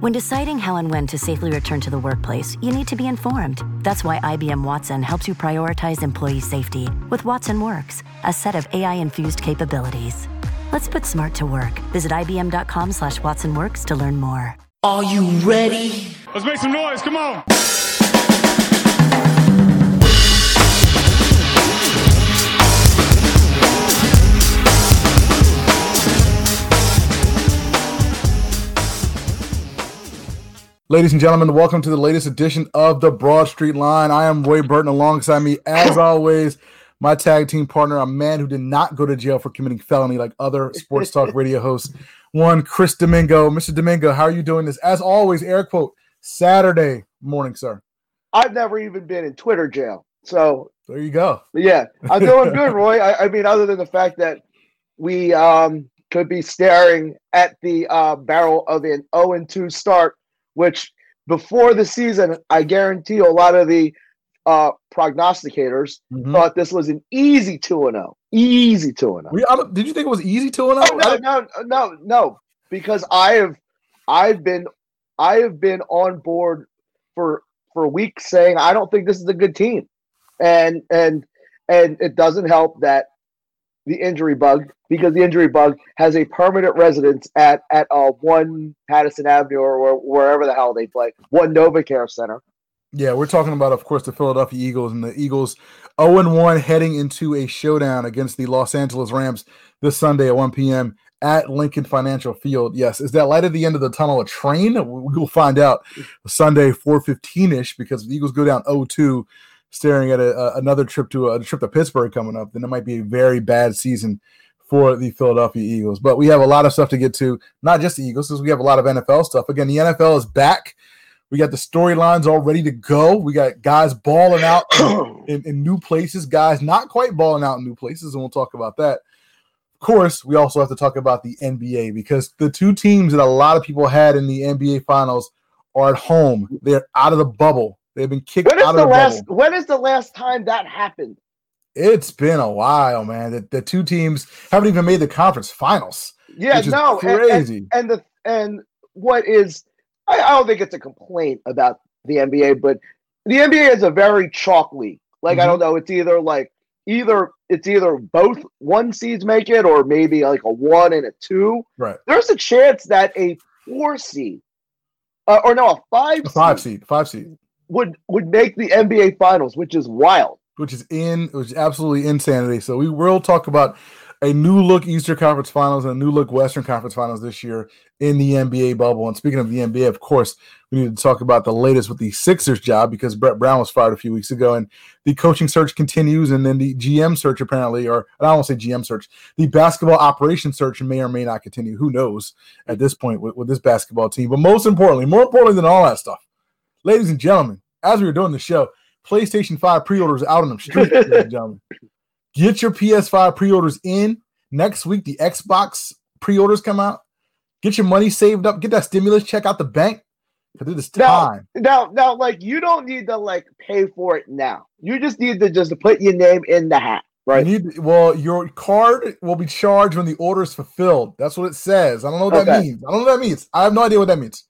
When deciding how and when to safely return to the workplace, you need to be informed. That's why IBM Watson helps you prioritize employee safety with Watson Works, a set of AI-infused capabilities. Let's put smart to work. Visit ibm.com slash watsonworks to learn more. Are you ready? Let's make some noise. Come on. Ladies and gentlemen, welcome to the latest edition of the Broad Street Line. I am Roy Burton. Alongside me, as always, my tag team partner, a man who did not go to jail for committing felony like other sports talk radio hosts. One, Chris Domingo. Mr. Domingo, how are you doing this? As always, air quote, Saturday morning, sir. I've never even been in Twitter jail. So there you go. Yeah, I'm doing good, Roy. I, I, mean, other than the fact that we um, could be staring at the uh, barrel of an 0 2 start which before the season, I guarantee you a lot of the uh, prognosticators mm-hmm. thought this was an easy 2 0. Easy 2 0. Did you think it was easy 2 0? No, no, no, no, because I have I've been I have been on board for for weeks saying I don't think this is a good team. And and and it doesn't help that the injury bug because the injury bug has a permanent residence at at uh, one Patterson Avenue or wherever the hell they play, one NovaCare Center. Yeah, we're talking about, of course, the Philadelphia Eagles and the Eagles 0 1 heading into a showdown against the Los Angeles Rams this Sunday at 1 p.m. at Lincoln Financial Field. Yes, is that light at the end of the tunnel a train? We will find out Sunday 4:15 ish because the Eagles go down 0-2 staring at a, a, another trip to a, trip to Pittsburgh coming up, then it might be a very bad season for the Philadelphia Eagles. But we have a lot of stuff to get to, not just the Eagles, because we have a lot of NFL stuff. Again, the NFL is back. We got the storylines all ready to go. We got guys balling out in, in, in, new places, guys not quite balling out in new places, and we'll talk about that. Of course, we also have to talk about the NBA because the two teams that a lot of people had in the NBA finals are at home. They're out of the bubble. They've been kicked when is out the, of the last, bubble. When is the last time that happened? It's been a while, man. The, the two teams haven't even made the conference finals. Yeah, no, crazy. And, and, and, the and what is I, I, don't think it's a complaint about the NBA, but the NBA is a very chalk league. Like mm-hmm. I don't know, it's either like either it's either both one seeds make it or maybe like a one and a two. Right. There's a chance that a four seed uh, or no, a five a five seed, seed five seed would would make the NBA finals, which is wild. Which is in which is absolutely insanity. So we will talk about a new look Eastern Conference Finals and a new look Western Conference Finals this year in the NBA bubble. And speaking of the NBA, of course, we need to talk about the latest with the Sixers job because Brett Brown was fired a few weeks ago, and the coaching search continues, and then the GM search apparently, or I don't want to say GM search, the basketball operation search may or may not continue. Who knows at this point with, with this basketball team? But most importantly, more importantly than all that stuff, ladies and gentlemen, as we were doing the show, PlayStation 5 pre-orders out on the street, ladies and gentlemen. Get your PS5 pre-orders in. Next week, the Xbox pre-orders come out. Get your money saved up. Get that stimulus check out the bank. Because it is time. Now, now, now, like you don't need to like pay for it now. You just need to just put your name in the hat. Right. You need, well, your card will be charged when the order is fulfilled. That's what it says. I don't know what okay. that means. I don't know what that means. I have no idea what that means.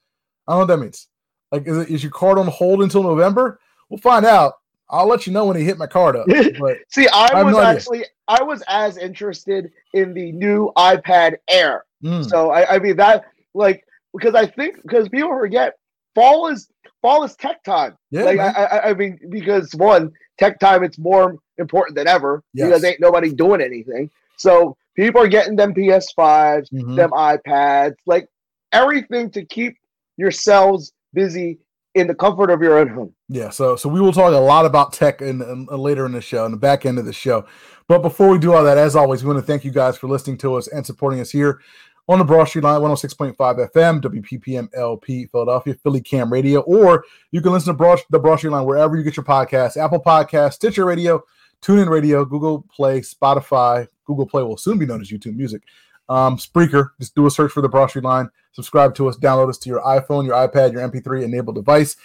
I don't know what that means. Like, is, it, is your card on hold until November? We'll find out. I'll let you know when he hit my card up. But See, I, I was no actually idea. I was as interested in the new iPad Air. Mm. So I, I mean that like because I think because people forget fall is fall is tech time. Yeah, like I, I, I mean because one tech time it's more important than ever yes. because ain't nobody doing anything. So people are getting them PS5s, mm-hmm. them iPads, like everything to keep yourselves busy in the comfort of your own home. Yeah, so so we will talk a lot about tech in, in, uh, later in the show, in the back end of the show. But before we do all that, as always, we want to thank you guys for listening to us and supporting us here on the Broad Street Line, 106.5 FM, WPPM LP, Philadelphia, Philly Cam Radio, or you can listen to Broad, the Broad Street Line wherever you get your podcasts, Apple Podcasts, Stitcher Radio, TuneIn Radio, Google Play, Spotify. Google Play will soon be known as YouTube Music. Um, Spreaker, just do a search for the Broad Street Line. Subscribe to us, download us to your iPhone, your iPad, your MP3 enabled device.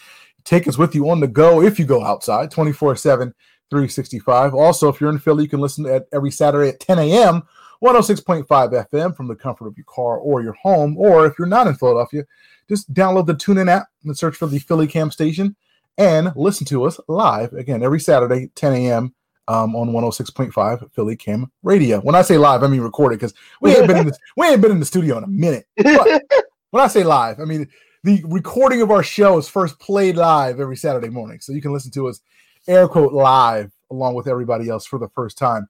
Take us with you on the go if you go outside 24 7, 365. Also, if you're in Philly, you can listen at every Saturday at 10 a.m. 106.5 FM from the comfort of your car or your home. Or if you're not in Philadelphia, just download the TuneIn app and search for the Philly Cam station and listen to us live again every Saturday, 10 a.m. Um, on 106.5 Philly Cam Radio. When I say live, I mean recorded because we ain't been in the, we ain't been in the studio in a minute. But when I say live, I mean the recording of our show is first played live every Saturday morning, so you can listen to us air quote live along with everybody else for the first time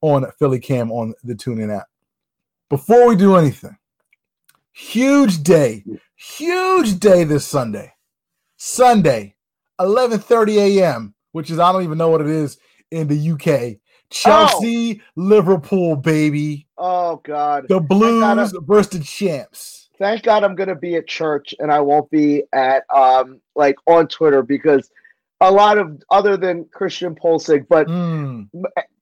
on Philly Cam on the TuneIn app. Before we do anything, huge day, huge day this Sunday. Sunday, 11:30 a.m., which is I don't even know what it is in the UK. Chelsea, oh. Liverpool, baby. Oh God. The Blues versus the champs. Thank God I'm gonna be at church and I won't be at um like on Twitter because a lot of other than Christian Pulisic, but mm.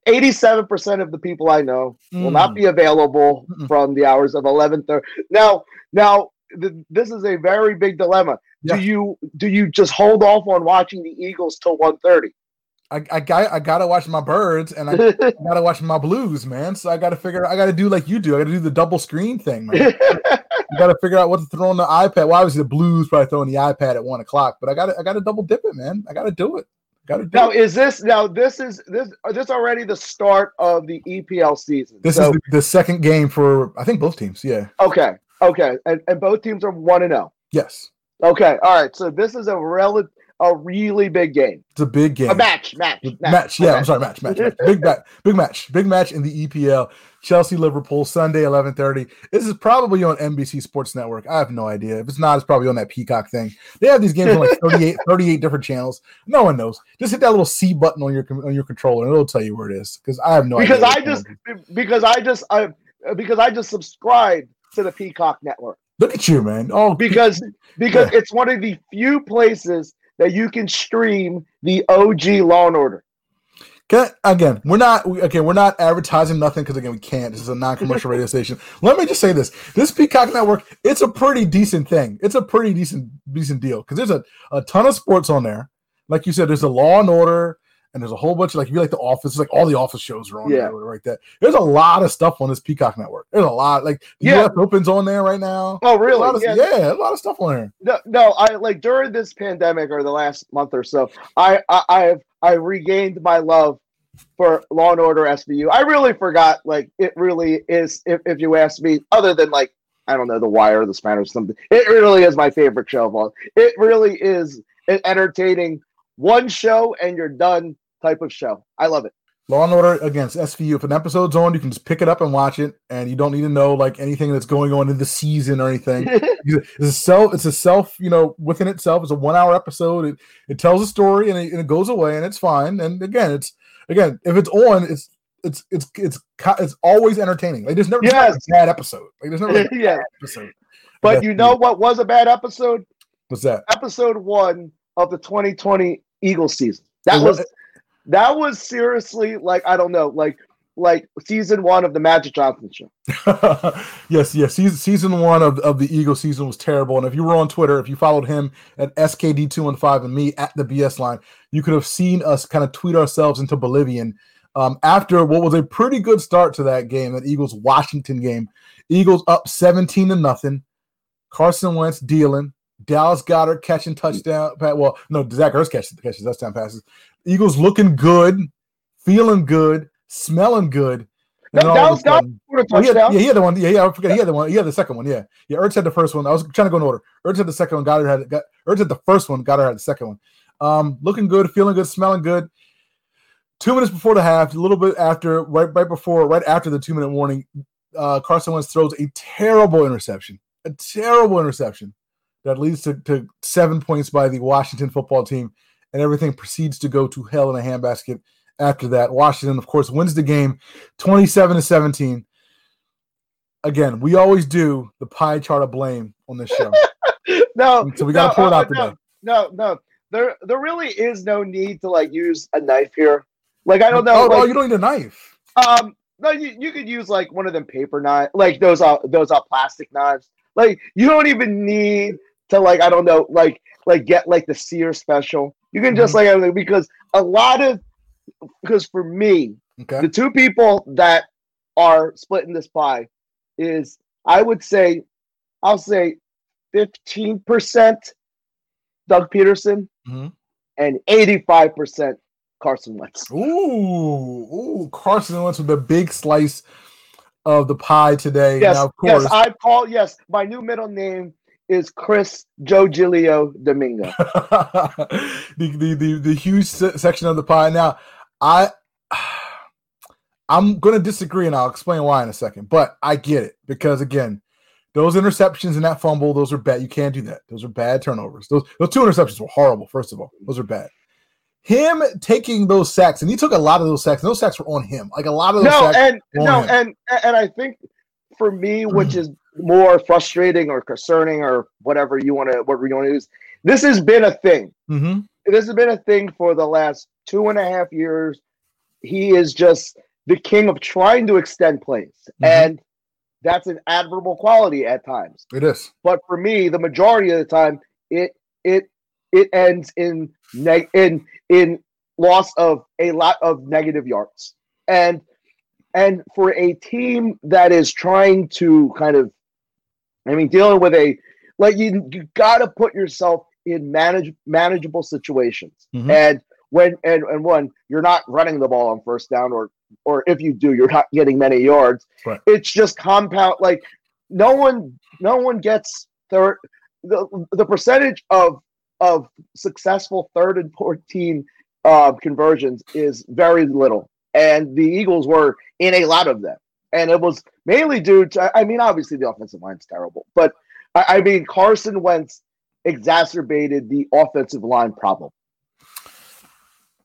87% of the people I know mm. will not hmm. be available Mm-mm. from the hours of 11:30. Now, now the, this is a very big dilemma. Yeah. Do you do you just hold off on watching the Eagles till 1:30? I, I got I gotta watch my birds and I, I gotta watch my blues, man. So I gotta figure I gotta do like you do. I gotta do the double screen thing, man. I gotta figure out what to throw on the iPad. Well, obviously the blues probably throwing the iPad at one o'clock, but I gotta I gotta double dip it, man. I gotta do it. Got to now. Is this now? This is this. Is this already the start of the EPL season? This so, is the, the, second game for I think both teams. Yeah. Okay. Okay. And, and both teams are one and zero. Oh? Yes. Okay. All right. So this is a relative a really big game. It's a big game. A match, match, match. match yeah, I'm sorry, match, match, match. big match, big match, big match in the EPL. Chelsea Liverpool Sunday 11:30. This is probably on NBC Sports Network. I have no idea. If it's not, it's probably on that Peacock thing. They have these games on like 38, 38 different channels. No one knows. Just hit that little C button on your on your controller and it'll tell you where it is. Because I have no because idea. Because I just because I just I because I just subscribed to the Peacock network. Look at you, man. Oh, because because yeah. it's one of the few places that you can stream the OG Law and Order. Okay, again, we're not okay. We're not advertising nothing because again, we can't. This is a non-commercial radio station. Let me just say this: this Peacock Network, it's a pretty decent thing. It's a pretty decent decent deal because there's a, a ton of sports on there. Like you said, there's a Law and Order, and there's a whole bunch of like if you like the Office, like all the Office shows are on yeah. there, right? That there's a lot of stuff on this Peacock network. There's a lot like the yeah. US Open's on there right now. Oh, really? A of, yeah. yeah, a lot of stuff on there. No, no, I like during this pandemic or the last month or so, I I I've I regained my love for Law and Order SVU. I really forgot like it really is. If if you ask me, other than like I don't know the Wire, the Spanish, something, it really is my favorite show of all. It really is entertaining. One show and you're done type of show. I love it. Law and Order against SVU. If an episode's on, you can just pick it up and watch it, and you don't need to know like anything that's going on in the season or anything. it's a self. It's a self. You know, within itself, it's a one-hour episode. It it tells a story and it, and it goes away, and it's fine. And again, it's again, if it's on, it's it's it's it's it's always entertaining. Like there's never yes. a bad episode. Like there's never a yeah. episode. But you know what was a bad episode? What's that? Episode one of the 2020 Eagles season. That was that was seriously like I don't know, like like season one of the Magic Johnson show. yes, yes. Season, season one of, of the Eagle season was terrible. And if you were on Twitter, if you followed him at SKD215 and me at the BS line, you could have seen us kind of tweet ourselves into Bolivian um, after what was a pretty good start to that game, that Eagles Washington game. Eagles up 17 to nothing. Carson Wentz dealing. Dallas Goedert catching touchdown. Well, no, Zach Ertz catches catches touchdown passes. Eagles looking good, feeling good, smelling good. And that, Dallas Goedert a touchdown. Oh, had, yeah, he had the one. Yeah, yeah, I forget. He had the one. He had the second one. Yeah, yeah. Ertz had the first one. I was trying to go in order. Ertz had the second one. Goedert had got. Ertz had the first one. Goedert had the second one. Um, looking good, feeling good, smelling good. Two minutes before the half, a little bit after, right, right before, right after the two minute warning, uh, Carson Wentz throws a terrible interception. A terrible interception that leads to, to seven points by the Washington football team, and everything proceeds to go to hell in a handbasket after that. Washington, of course, wins the game 27 to 17. Again, we always do the pie chart of blame on this show. no, so we got to no, pull it out no, today. No, no, there, there really is no need to like use a knife here. Like I don't know. Oh, like, oh you don't need a knife. Um, no, you, you could use like one of them paper knives, like those uh those uh plastic knives. Like you don't even need to like I don't know like like get like the Sear special. You can just mm-hmm. like because a lot of because for me okay. the two people that are splitting this pie is I would say I'll say 15% Doug Pederson mm-hmm. and 85% Carson Wentz. Ooh, ooh, Carson Wentz with a big slice of the pie today. Yes, now, course, yes, I call yes. My new middle name is Chris Joe Gilio Domingo. the, the, the the huge section of the pie. Now, I I'm going to disagree, and I'll explain why in a second. But I get it because again, those interceptions and that fumble, those are bad. You can't do that. Those are bad turnovers. Those those two interceptions were horrible. First of all, those are bad. Him taking those sacks, and he took a lot of those sacks. And those sacks were on him. Like a lot of those no, and no, him. and and I think for me, which is more frustrating or concerning or whatever you want to whatever you want to use, this has been a thing. Mm-hmm. This has been a thing for the last two and a half years. He is just the king of trying to extend plays, mm-hmm. and that's an admirable quality at times. It is. But for me, the majority of the time, it it it ends in neg- in in loss of a lot of negative yards. And and for a team that is trying to kind of I mean dealing with a like you you got to put yourself in manage manageable situations. Mm-hmm. And when and and one you're not running the ball on first down or or if you do, you're not getting many yards. Right. It's just compound. Like no one, no one gets third. The, the percentage of of successful third and fourteen uh, conversions is very little, and the Eagles were in a lot of them, and it was mainly due to. I mean, obviously the offensive line's terrible, but I, I mean Carson Wentz exacerbated the offensive line problem.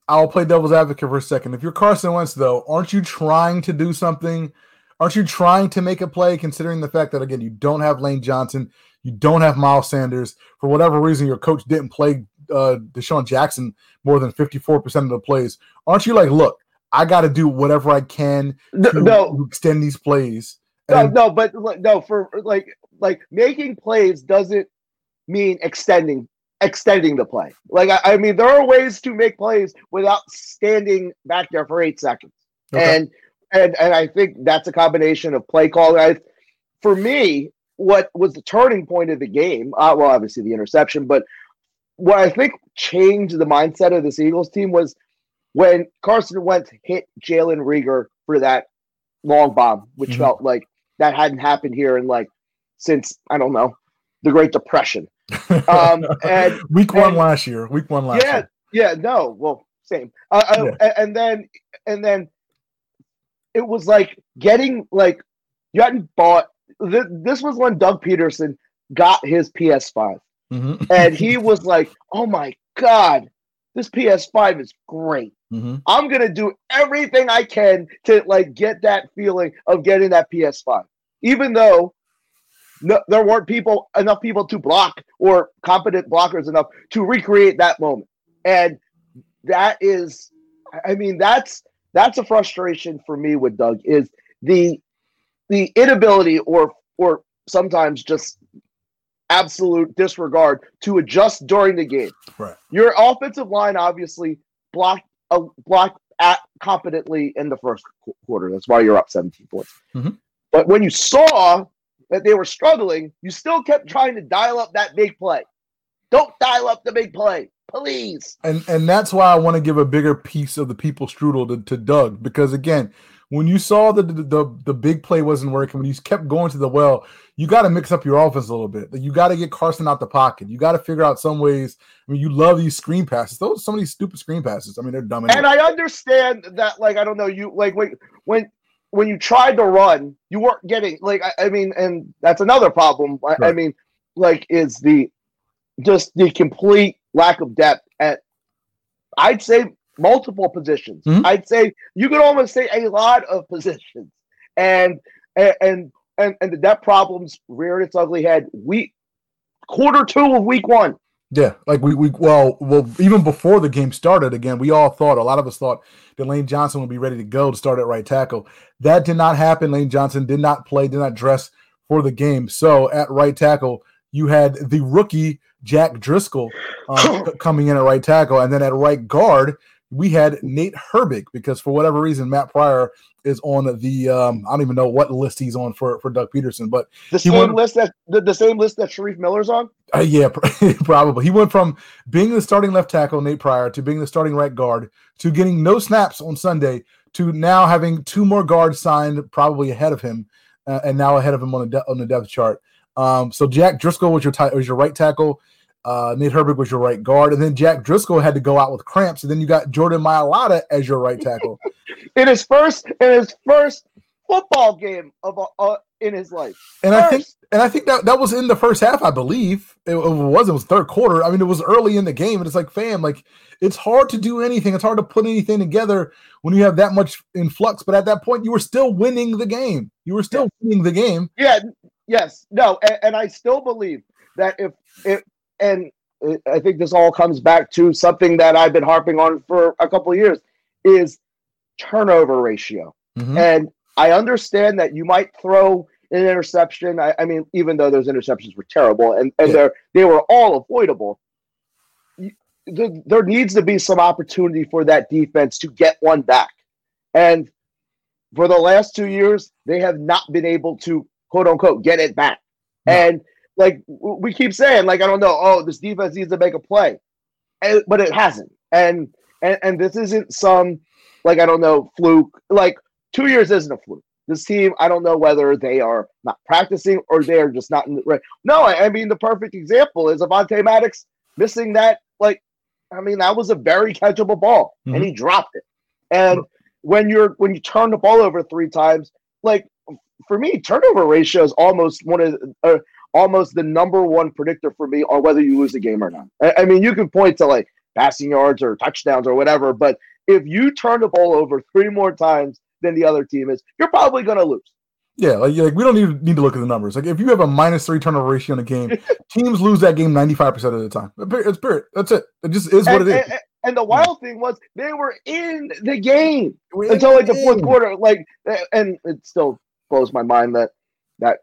I'll play devil's advocate for a second. If you're Carson Wentz, though, aren't you trying to do something? Aren't you trying to make a play, considering the fact that again you don't have Lane Johnson, you don't have Miles Sanders for whatever reason your coach didn't play uh, DeSean Jackson more than 54% of the plays. Aren't you like, look, I got to do whatever I can to, no, to extend these plays? And- no, no, but no, for like like making plays doesn't mean extending extending the play. Like I, I, mean, there are ways to make plays without standing back there for eight seconds, okay. and and and I think that's a combination of play calling. I, for me, what was the turning point of the game? Uh, well, obviously the interception, but what I think changed the mindset of this Eagles team was when Carson Wentz hit Jalen Reagor for that long bomb, which mm-hmm. felt like that hadn't happened here in like since I don't know the Great Depression. Um, and week one and, last year, week one last yeah, year. Yeah, no, well, same. Uh, uh yeah. and then and then it was like getting like you hadn't bought. this was when Doug Pederson got his PS5, mm-hmm. and he was like, "Oh my god, this PS5 is great. Mm-hmm. I'm gonna do everything I can to like get that feeling of getting that PS5." Even though no, there weren't people enough people to block or competent blockers enough to recreate that moment. And that is, I mean, that's that's a frustration for me with Doug is the the inability or or sometimes just absolute disregard to adjust during the game. Right. Your offensive line obviously blocked uh, blocked at competently in the first quarter. That's why you're up 17 points. Mm-hmm. But when you saw that they were struggling, you still kept trying to dial up that big play. Don't dial up the big play, please. And and that's why I want to give a bigger piece of the people strudel to, to Doug because again, when you saw that the, the the big play wasn't working, when you kept going to the well, you got to mix up your offense a little bit. You got to get Carson out the pocket. You got to figure out some ways. I mean, you love these screen passes. Those some of these stupid screen passes. I mean, they're dumb. Anyway. And I understand that, like, I don't know, you like when when when you tried to run, you weren't getting like I, I mean, and that's another problem. I, right. I, mean, like is the just the complete lack of depth at I'd say multiple positions. Mm-hmm. I'd say you could almost say a lot of positions, and and and and the depth problems reared its ugly head. Week quarter two of week one. Yeah, like we we well well even before the game started again, we all thought a lot of us thought that Lane Johnson would be ready to go to start at right tackle. That did not happen. Lane Johnson did not play, did not dress for the game. So at right tackle, you had the rookie Jack Driscoll uh, coming in at right tackle, and then at right guard, we had Nate Herbig because for whatever reason Matt Pryor is on the um, I don't even know what list he's on for for Doug Pederson, but the same went, list that the, the, same list that Shareef Miller's on. Uh, yeah, probably. He went from being the starting left tackle Nate Pryor to being the starting right guard to getting no snaps on Sunday to now having two more guards signed, probably ahead of him, uh, and now ahead of him on the de- on the depth chart. Um, so Jack Driscoll was your t- was your right tackle. Uh, Nate Herbig was your right guard, and then Jack Driscoll had to go out with cramps, and then you got Jordan Mailata as your right tackle. in his first, in his first football game of uh, in his life, and first. I think, and I think that that was in the first half, I believe. It, it was, it was third quarter. I mean, it was early in the game, and it's like, fam, like it's hard to do anything. It's hard to put anything together when you have that much in flux. But at that point, you were still winning the game. You were still yeah. winning the game. Yeah. Yes. No. And, and I still believe that if if and I think this all comes back to something that I've been harping on for a couple of years is turnover ratio. Mm-hmm. And I understand that you might throw an interception. I, I, mean, even though those interceptions were terrible and, and yeah. they're they were all avoidable, there, there needs to be some opportunity for that defense to get one back. And for the last two years, they have not been able to quote unquote get it back. No. And like we keep saying, like I don't know, oh, this defense needs to make a play, and, but it hasn't. And and and this isn't some like I don't know fluke. Like two years isn't a fluke. This team, I don't know whether they are not practicing or they are just not in the right. No, I, I mean the perfect example is Avonte Maddox missing that. Like, I mean that was a very catchable ball, mm-hmm. and he dropped it. And when you're when you turn the ball over three times, like for me, turnover ratio is almost one of uh, almost the number one predictor for me on whether you lose the game or not. I, I mean, you can point to like passing yards or touchdowns or whatever, but if you turn the ball over three more times than the other team is, you're probably going to lose. Yeah, like, like we don't need, need to look at the numbers. Like if you have a minus three turnover ratio in a game, teams lose that game 95% of the time. It's period. That's it. It just is what and, it is. And, and the wild thing was they were in the game until like the fourth quarter. Like and it still blows my mind that that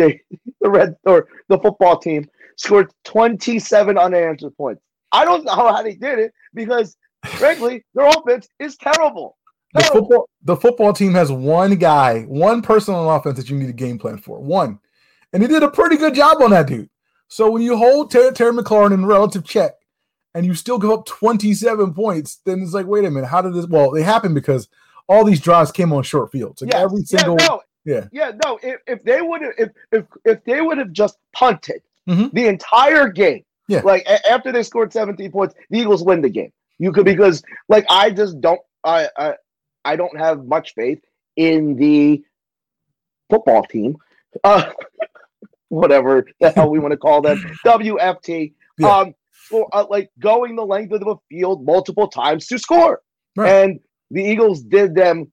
they the red or the football team scored 27 unanswered points. I don't know how they did it because frankly their offense is terrible. The football, the football team has one guy, one person on offense that you need a game plan for. One. And he did a pretty good job on that dude. So when you hold Terry, Terry McLaurin in relative check and you still give up 27 points, then it's like, wait a minute, how did this? Well, it happened because all these drives came on short fields. Like every single. Yeah, no, yeah. Yeah, no. If, if they would have, if, if if they would have just punted mm-hmm. the entire game, yeah. Like a- after they scored 17 points, the Eagles win the game. You could because like I just don't I I I don't have much faith in the football team. Uh, whatever the hell we want to call them, WFT. Yeah. Um, for, uh, like going the length of the field multiple times to score, right. and the Eagles did them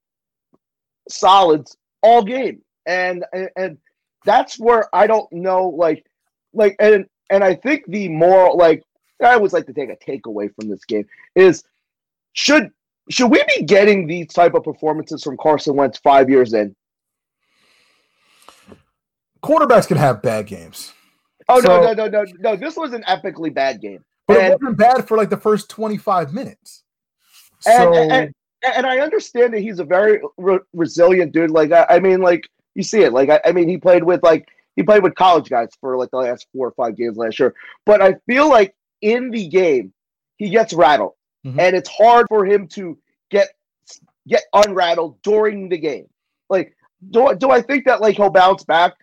solids all game, and, and and that's where I don't know, like, like, and and I think the more like I always like to take a takeaway from this game is should should we be getting these type of performances from Carson Wentz five years in? Quarterbacks can have bad games. Oh so, no, no, no, no, no! This was an epically bad game, but and, it wasn't bad for like the first twenty five minutes. So, and, and, I understand that he's a very re- resilient dude. Like I, I, mean, like you see it. Like I, I mean, he played with like he played with college guys for like the last four or five games last year. But I feel like in the game, he gets rattled, mm-hmm. and it's hard for him to get get unrattled during the game. Like, do do I think that like he'll bounce back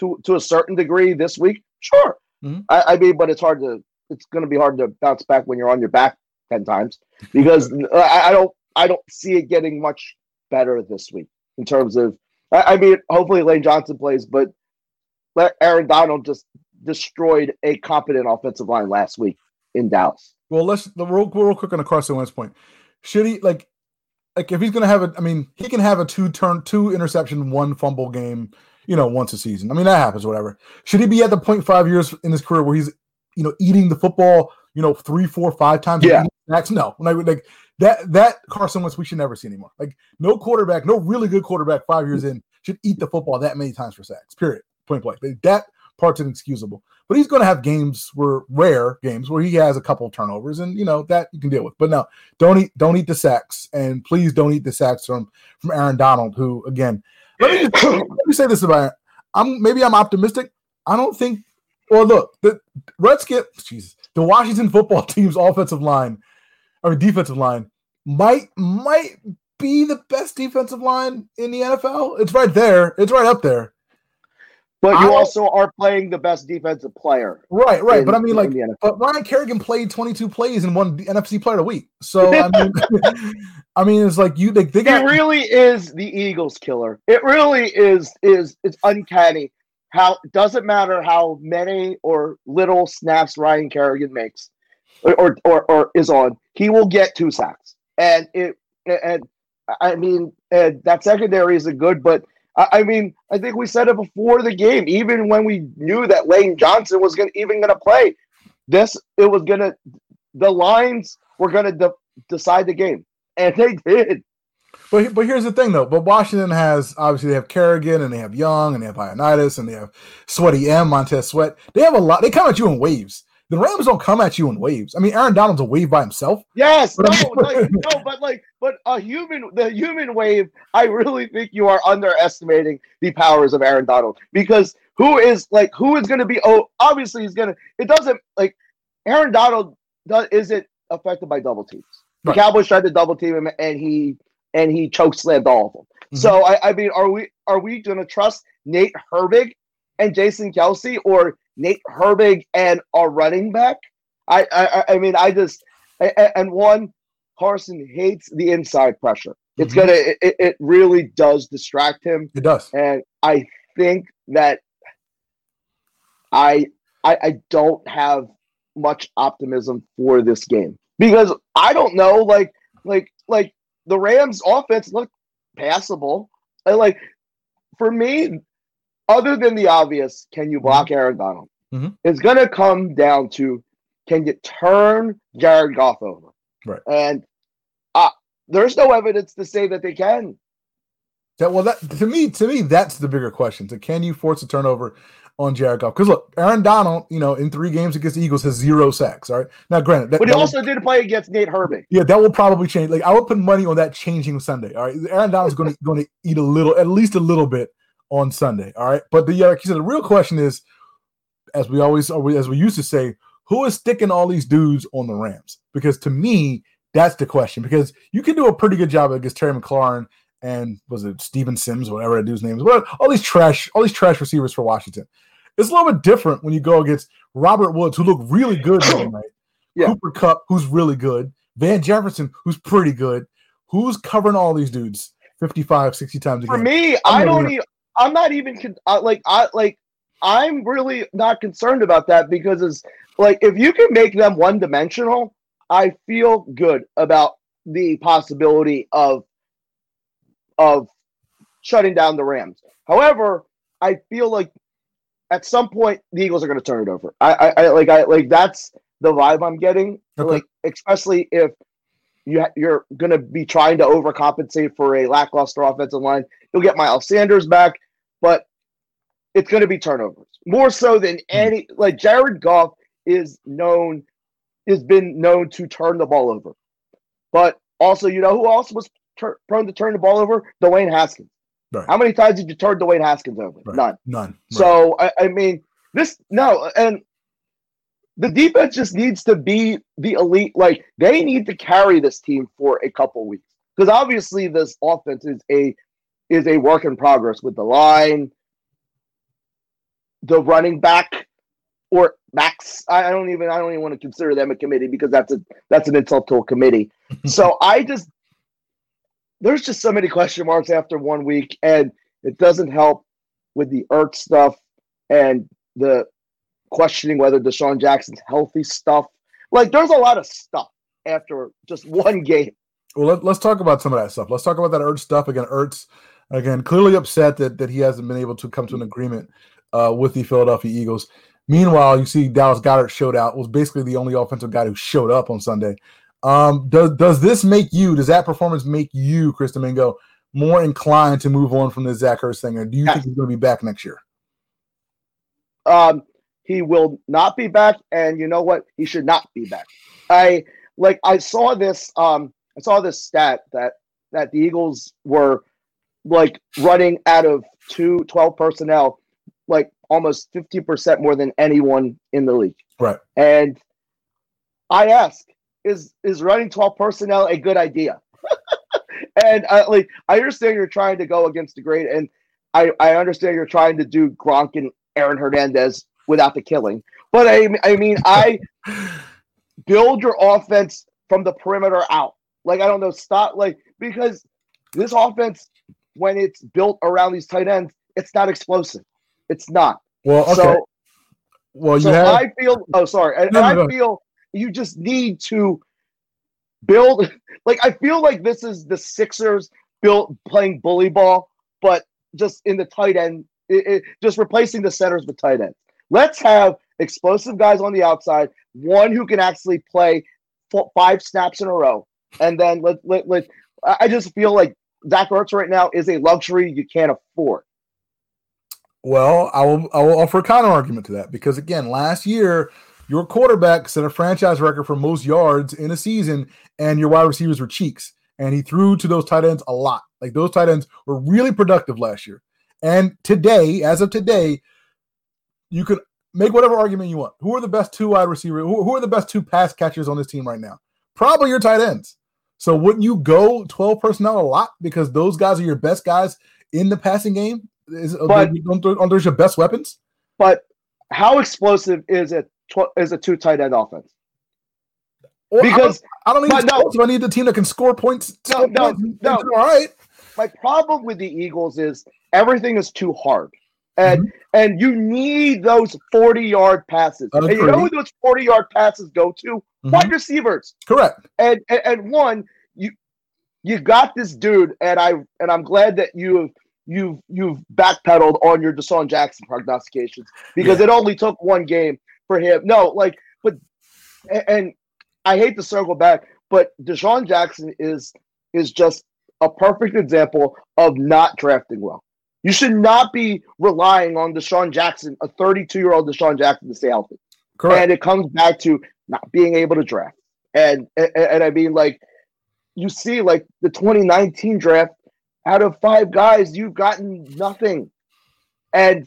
to to a certain degree this week? Sure. Mm-hmm. I, I mean, but it's hard to it's going to be hard to bounce back when you're on your back ten times because I, I don't I don't see it getting much better this week in terms of. I, I mean, hopefully Lane Johnson plays, but Aaron Donald just destroyed a competent offensive line last week in Dallas. Well, let's real, real quick on a Carson Wentz point. Should he like like if he's gonna have a? I mean, he can have a two turn, two interception, one fumble game. You know, once a season. I mean, that happens. Whatever. Should he be at the point five years in his career where he's you know eating the football? You know, three, four, five times. Yeah. Snacks? No. Like, like that that Carson Wentz we should never see anymore. Like no quarterback, no really good quarterback five years in should eat the football that many times for sacks. Period. Point blank. That Parts inexcusable. But he's going to have games where rare games where he has a couple turnovers, and you know that you can deal with. But no, don't eat don't eat the sacks, and please don't eat the sacks from from Aaron Donald, who again, let me just, let me say this about. I'm maybe I'm optimistic. I don't think. Well, look, the Redskins, Jesus, the Washington football team's offensive line or defensive line might might be the best defensive line in the NFL. It's right there. It's right up there. But you also are playing the best defensive player. Right, right. In, but I mean, like, but Ryan Kerrigan played 22 plays and won NFC Player of the Week. So I mean, I mean, it's like you. They, they got. It really is the Eagles killer. It really is. Is it's uncanny how doesn't matter how many or little snaps Ryan Kerrigan makes or or, or, is on, he will get two sacks. And it and I mean, that secondary isn't good, but I, I, mean, I think we said it before the game. Even when we knew that Lane Johnson was gonna even to play, this it was to the lines were to de- decide the game, and they did. But but here's the thing though. But Washington has obviously they have Kerrigan and they have Young and they have Ioannidis and they have Sweaty M Montez Sweat. They have a lot. They come at you in waves. The Rams don't come at you in waves. I mean, Aaron Donald's a wave by himself. Yes, no, like, no, but like, but a human, the human wave. I really think you are underestimating the powers of Aaron Donald because who is like who is going to be? Oh, obviously he's going to. It doesn't like Aaron Donald does, isn't affected by double teams. The right. Cowboys tried to double team him, and he and he choke slammed all of them. Mm-hmm. So I, I mean, are we are we going to trust Nate Herbig and Jason Kelce or Nate Herbig and our running back. I, I, I mean, I just and one Carson hates the inside pressure. It's mm-hmm. gonna, it, it really does distract him. It does, and I think that I, I, I don't have much optimism for this game because I don't know, like, like, like the Rams' offense looked passable. And like for me, other than the obvious, can you block mm-hmm. Aaron Donald? Mm-hmm. It's going to come down to can you turn Jared Goff over? Right. And uh, there's no evidence to say that they can. That well, that to me, to me, that's the bigger question. So, can you force a turnover on Jared Goff? Because look, Aaron Donald, you know, in three games against the Eagles has zero sacks. All right, now granted, that, but he also will, did play against Nate Herbig. Yeah, that will probably change. Like I would put money on that changing Sunday. All right, Aaron Donald's going to going to eat a little, at least a little bit on Sunday. All right. But the like you said, the real question is, as we always as we used to say, who is sticking all these dudes on the Rams? Because to me, that's the question. Because you can do a pretty good job against Terry McLaurin and was it Steven Sims, whatever that dude's name is. What all these trash, all these trash receivers for Washington. It's a little bit different when you go against Robert Woods, who looked really good the night. Yeah. Cooper Kupp, who's really good. Van Jefferson, who's pretty good. Who's covering all these dudes 55, 60 times a game? For me, I'm I don't even I'm not even con- uh, like I like I'm really not concerned about that because it's like if you can make them one dimensional, I feel good about the possibility of of shutting down the Rams. However, I feel like at some point the Eagles are going to turn it over. I, I, I, like I like that's the vibe I'm getting. Okay. Like especially if you ha- you're going to be trying to overcompensate for a lackluster offensive line. You'll get Miles Sanders back but it's going to be turnovers more so than hmm. any. Like Jared Goff is known, has been known to turn the ball over, but also you know who else was ter- prone to turn the ball over? Dwayne Haskins. Right. How many times did you turn Dwayne Haskins over? Right. None. None. Right. So I, I mean, this no, and the defense just needs to be the elite. Like they need to carry this team for a couple weeks because obviously this offense is a is a work in progress with the line, the running back, or backs. I don't even I don't even want to consider them a committee because that's a that's an insult to a committee. so I just there's just so many question marks after one week, and it doesn't help with the Ertz stuff and the questioning whether DeSean Jackson's healthy stuff. Like there's a lot of stuff after just one game. Well, let, us talk about some of that stuff. Let's talk about that Ertz stuff again. Ertz Again, clearly upset that, that he hasn't been able to come to an agreement uh, with the Philadelphia Eagles. Meanwhile, you see Dallas Goedert showed out, was basically the only offensive guy who showed up on Sunday. Um, does does this make you, does that performance make you, Chris Domingo, more inclined to move on from the Zach Ertz thing? Or do you think he's going to be back next year? Um, he will not be back, and you know what? He should not be back. I like I saw this. Um, I saw this stat that that the Eagles were like running out of two 12 personnel, like almost 50% more than anyone in the league. Right. And I ask, is is running 12 personnel a good idea? and uh, like I understand you're trying to go against the great, and I I understand you're trying to do Gronk and Aaron Hernandez without the killing. But I I mean I build your offense from the perimeter out. Like I don't know, stop like because this offense when it's built around these tight ends, it's not explosive. It's not. Well, okay. So, well, you so have... I feel. Oh, sorry. And, no, no, I feel you just need to build. Like I feel like this is the Sixers built playing bully ball, but just in the tight end, it, it, just replacing the centers with tight ends. Let's have explosive guys on the outside, one who can actually play five snaps in a row, and then let, let, let I just feel like Zach Ertz right now is a luxury you can't afford. Well, I will I will offer a counter argument to that because again, last year your quarterback set a franchise record for most yards in a season, and your wide receivers were cheeks, and he threw to those tight ends a lot. Like those tight ends were really productive last year. And today, as of today, you could make whatever argument you want. Who are the best two wide receivers? Who, who are the best two pass catchers on this team right now? Probably your tight ends. So wouldn't you go 12 personnel a lot because those guys are your best guys in the passing game? Is but, are those your best weapons? But how explosive is it? Is a two tight end offense? Well, because I don't, I don't need no, so I need the team that can score points. No, no, points. no. All right. My problem with the Eagles is everything is too hard. And mm-hmm. and you need those 40 yard passes. And you know who those 40 yard passes go to? Mm-hmm. Wide receivers. Correct. And, and and one, you you got this dude, and I and I'm glad that you have you've you've backpedaled on your DeSean Jackson prognostications because yeah. it only took one game for him. No, like, but and I hate to circle back, but DeSean Jackson is is just a perfect example of not drafting well. You should not be relying on DeSean Jackson, a 32 year old DeSean Jackson, to stay healthy. Correct. And it comes back to not being able to draft. And, and and I mean, like, you see, like the 2019 draft, out of five guys, you've gotten nothing, and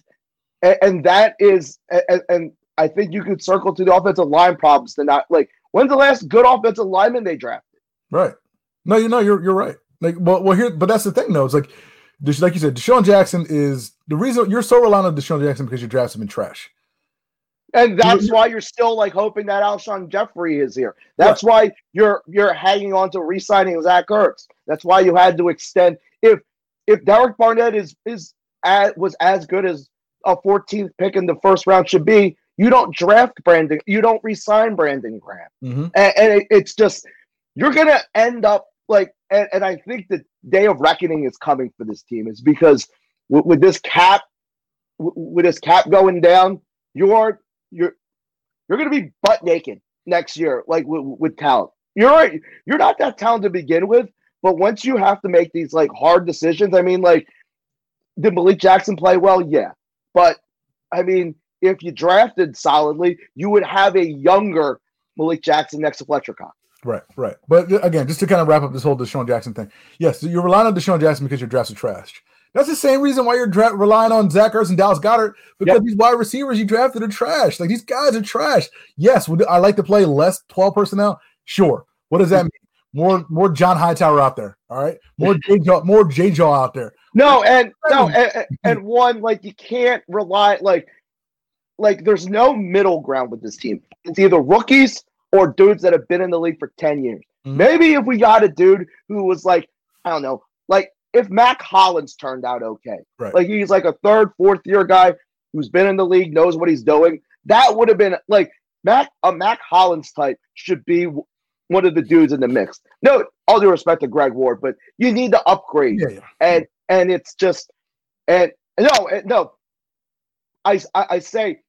and that is and, and I think you could circle to the offensive line problems to not like when's the last good offensive lineman they drafted? Right. No, you know you're you're right. Like well, well here, but that's the thing though. It's like like you said, DeSean Jackson is the reason you're so reliant on DeSean Jackson because your drafts have been trash. And that's why you're still like hoping that Alshon Jeffery is here. That's right. why you're you're hanging on to re-signing Zach Ertz. That's why you had to extend. If if Derek Barnett is is as, was as good as a 14th pick in the first round should be, you don't draft Brandon. You don't re-sign Brandon Graham. Mm-hmm. And, and it, it's just you're gonna end up like. And, and I think the day of reckoning is coming for this team is because with, with this cap, with this cap going down, you're you're you're going to be butt naked next year, like with, with talent. You're. You're not that talented to begin with, but once you have to make these like hard decisions, I mean, like, did Malik Jackson play well? Yeah, but I mean, if you drafted solidly, you would have a younger Malik Jackson next to Fletcher Cox. Right, right. But again, just to kind of wrap up this whole DeSean Jackson thing, yes, you're relying on DeSean Jackson because your drafts are trash. That's the same reason why you're dra- relying on Zach Ertz and Dallas Goedert because yep. these wide receivers you drafted are trash. Like these guys are trash. Yes, would I like to play less 12 personnel? Sure. What does that mean? More more John Hightower out there. All right. More J Jaw, more J Jaw out there. No, and no, and, and one, like you can't rely like like there's no middle ground with this team. It's either rookies or dudes that have been in the league for 10 years. Mm-hmm. Maybe if we got a dude who was like, I don't know, like if Mack Hollins turned out okay, right. like he's like a third, fourth year guy who's been in the league, knows what he's doing, that would have been like Mac a Mack Hollins type should be one of the dudes in the mix. No, all due respect to Greg Ward, but you need to upgrade, yeah, yeah. and and it's just and no, no. I, I, I say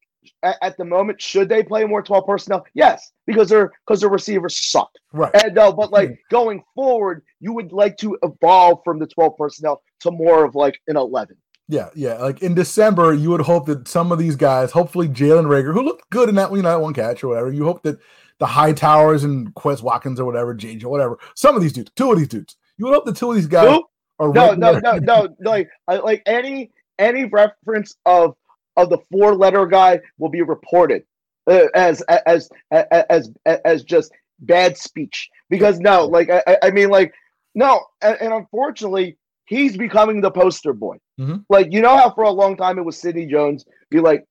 at, at, the moment, should they play more 12 personnel? Yes, because their because their receivers suck. Right. And uh, but like going forward, you would like to evolve from the 12 personnel to more of like an 11. Yeah, yeah. Like in December, you would hope that some of these guys, hopefully Jalen Reagor, who looked good in that, you know, that one catch or whatever, you hope that the Hightowers and Quez Watkins or whatever, JJ, whatever, some of these dudes, two of these dudes, you would hope that two of these guys Who? are no, no, no, no, no, like like any any reference of of the four letter guy will be reported uh, as, as as as as just bad speech because no, like I, I mean like no, and, and unfortunately he's becoming the poster boy. Mm-hmm. Like you know how for a long time it was Sidney Jones be like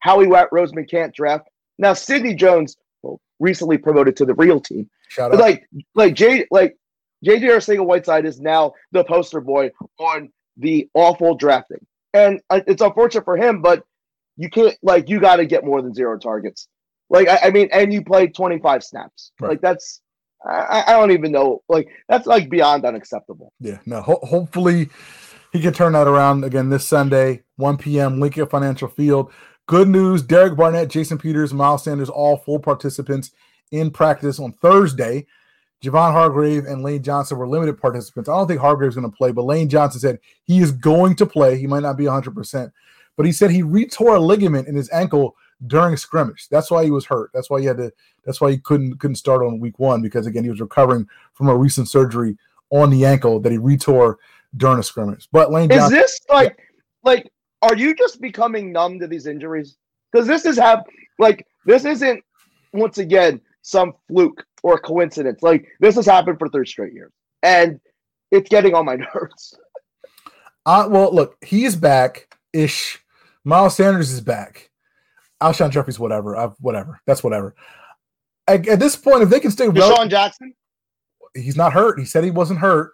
Howie Watt Roseman can't draft. Now Sidney Jones well, recently promoted to the real team. Shout out. Like like Jay like JJ Arcega Whiteside is now the poster boy on the awful drafting. And it's unfortunate for him, but you can't like you got to get more than zero targets. Like I, I, mean, and you played 25 snaps. Right. Like that's I, I, don't even know. Like that's like beyond unacceptable. Yeah. No. Ho- hopefully he can turn that around again this Sunday, 1 p.m. Lincoln Financial Field. Good news: Derek Barnett, Jason Peters, Miles Sanders, all full participants in practice on Thursday. Javon Hargrave and Lane Johnson were limited participants. I don't think Hargrave's going to play, but Lane Johnson said he is going to play. He might not be 100%, but he said he retore a ligament in his ankle during scrimmage. That's why he was hurt. That's why he had to. That's why he couldn't couldn't start on week one because again he was recovering from a recent surgery on the ankle that he retore during a scrimmage. But Lane, is this like like are you just becoming numb to these injuries? Because this is have like this isn't once again some fluke or a coincidence. Like this has happened for three straight years, and it's getting on my nerves. Uh, well, look, he's back ish. Miles Sanders is back. Alshon Jeffery's whatever. I've, whatever. That's whatever. At, at, this point, if they can stay, DeSean Jackson. He's not hurt. He said he wasn't hurt.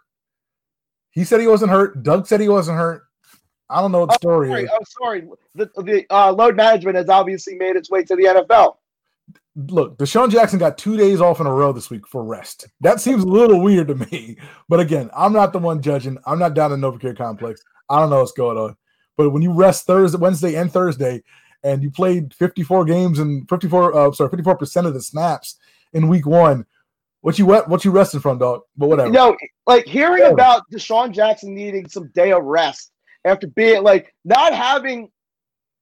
He said he wasn't hurt. Doug said he wasn't hurt. I don't know what the oh, story sorry. is. I'm sorry. The, the uh, load management has obviously made its way to the NFL look, DeSean Jackson got two days off in a row this week for rest. That seems a little weird to me. But again, I'm not the one judging. I'm not down in NovaCare Complex. I don't know what's going on. But when you rest Thursday, Wednesday, and Thursday, and you played 54 games and 54, uh, sorry, 54 percent of the snaps in week one, what you what what you resting from, dog? But whatever. You know, like hearing whatever. about DeSean Jackson needing some day of rest after being like not having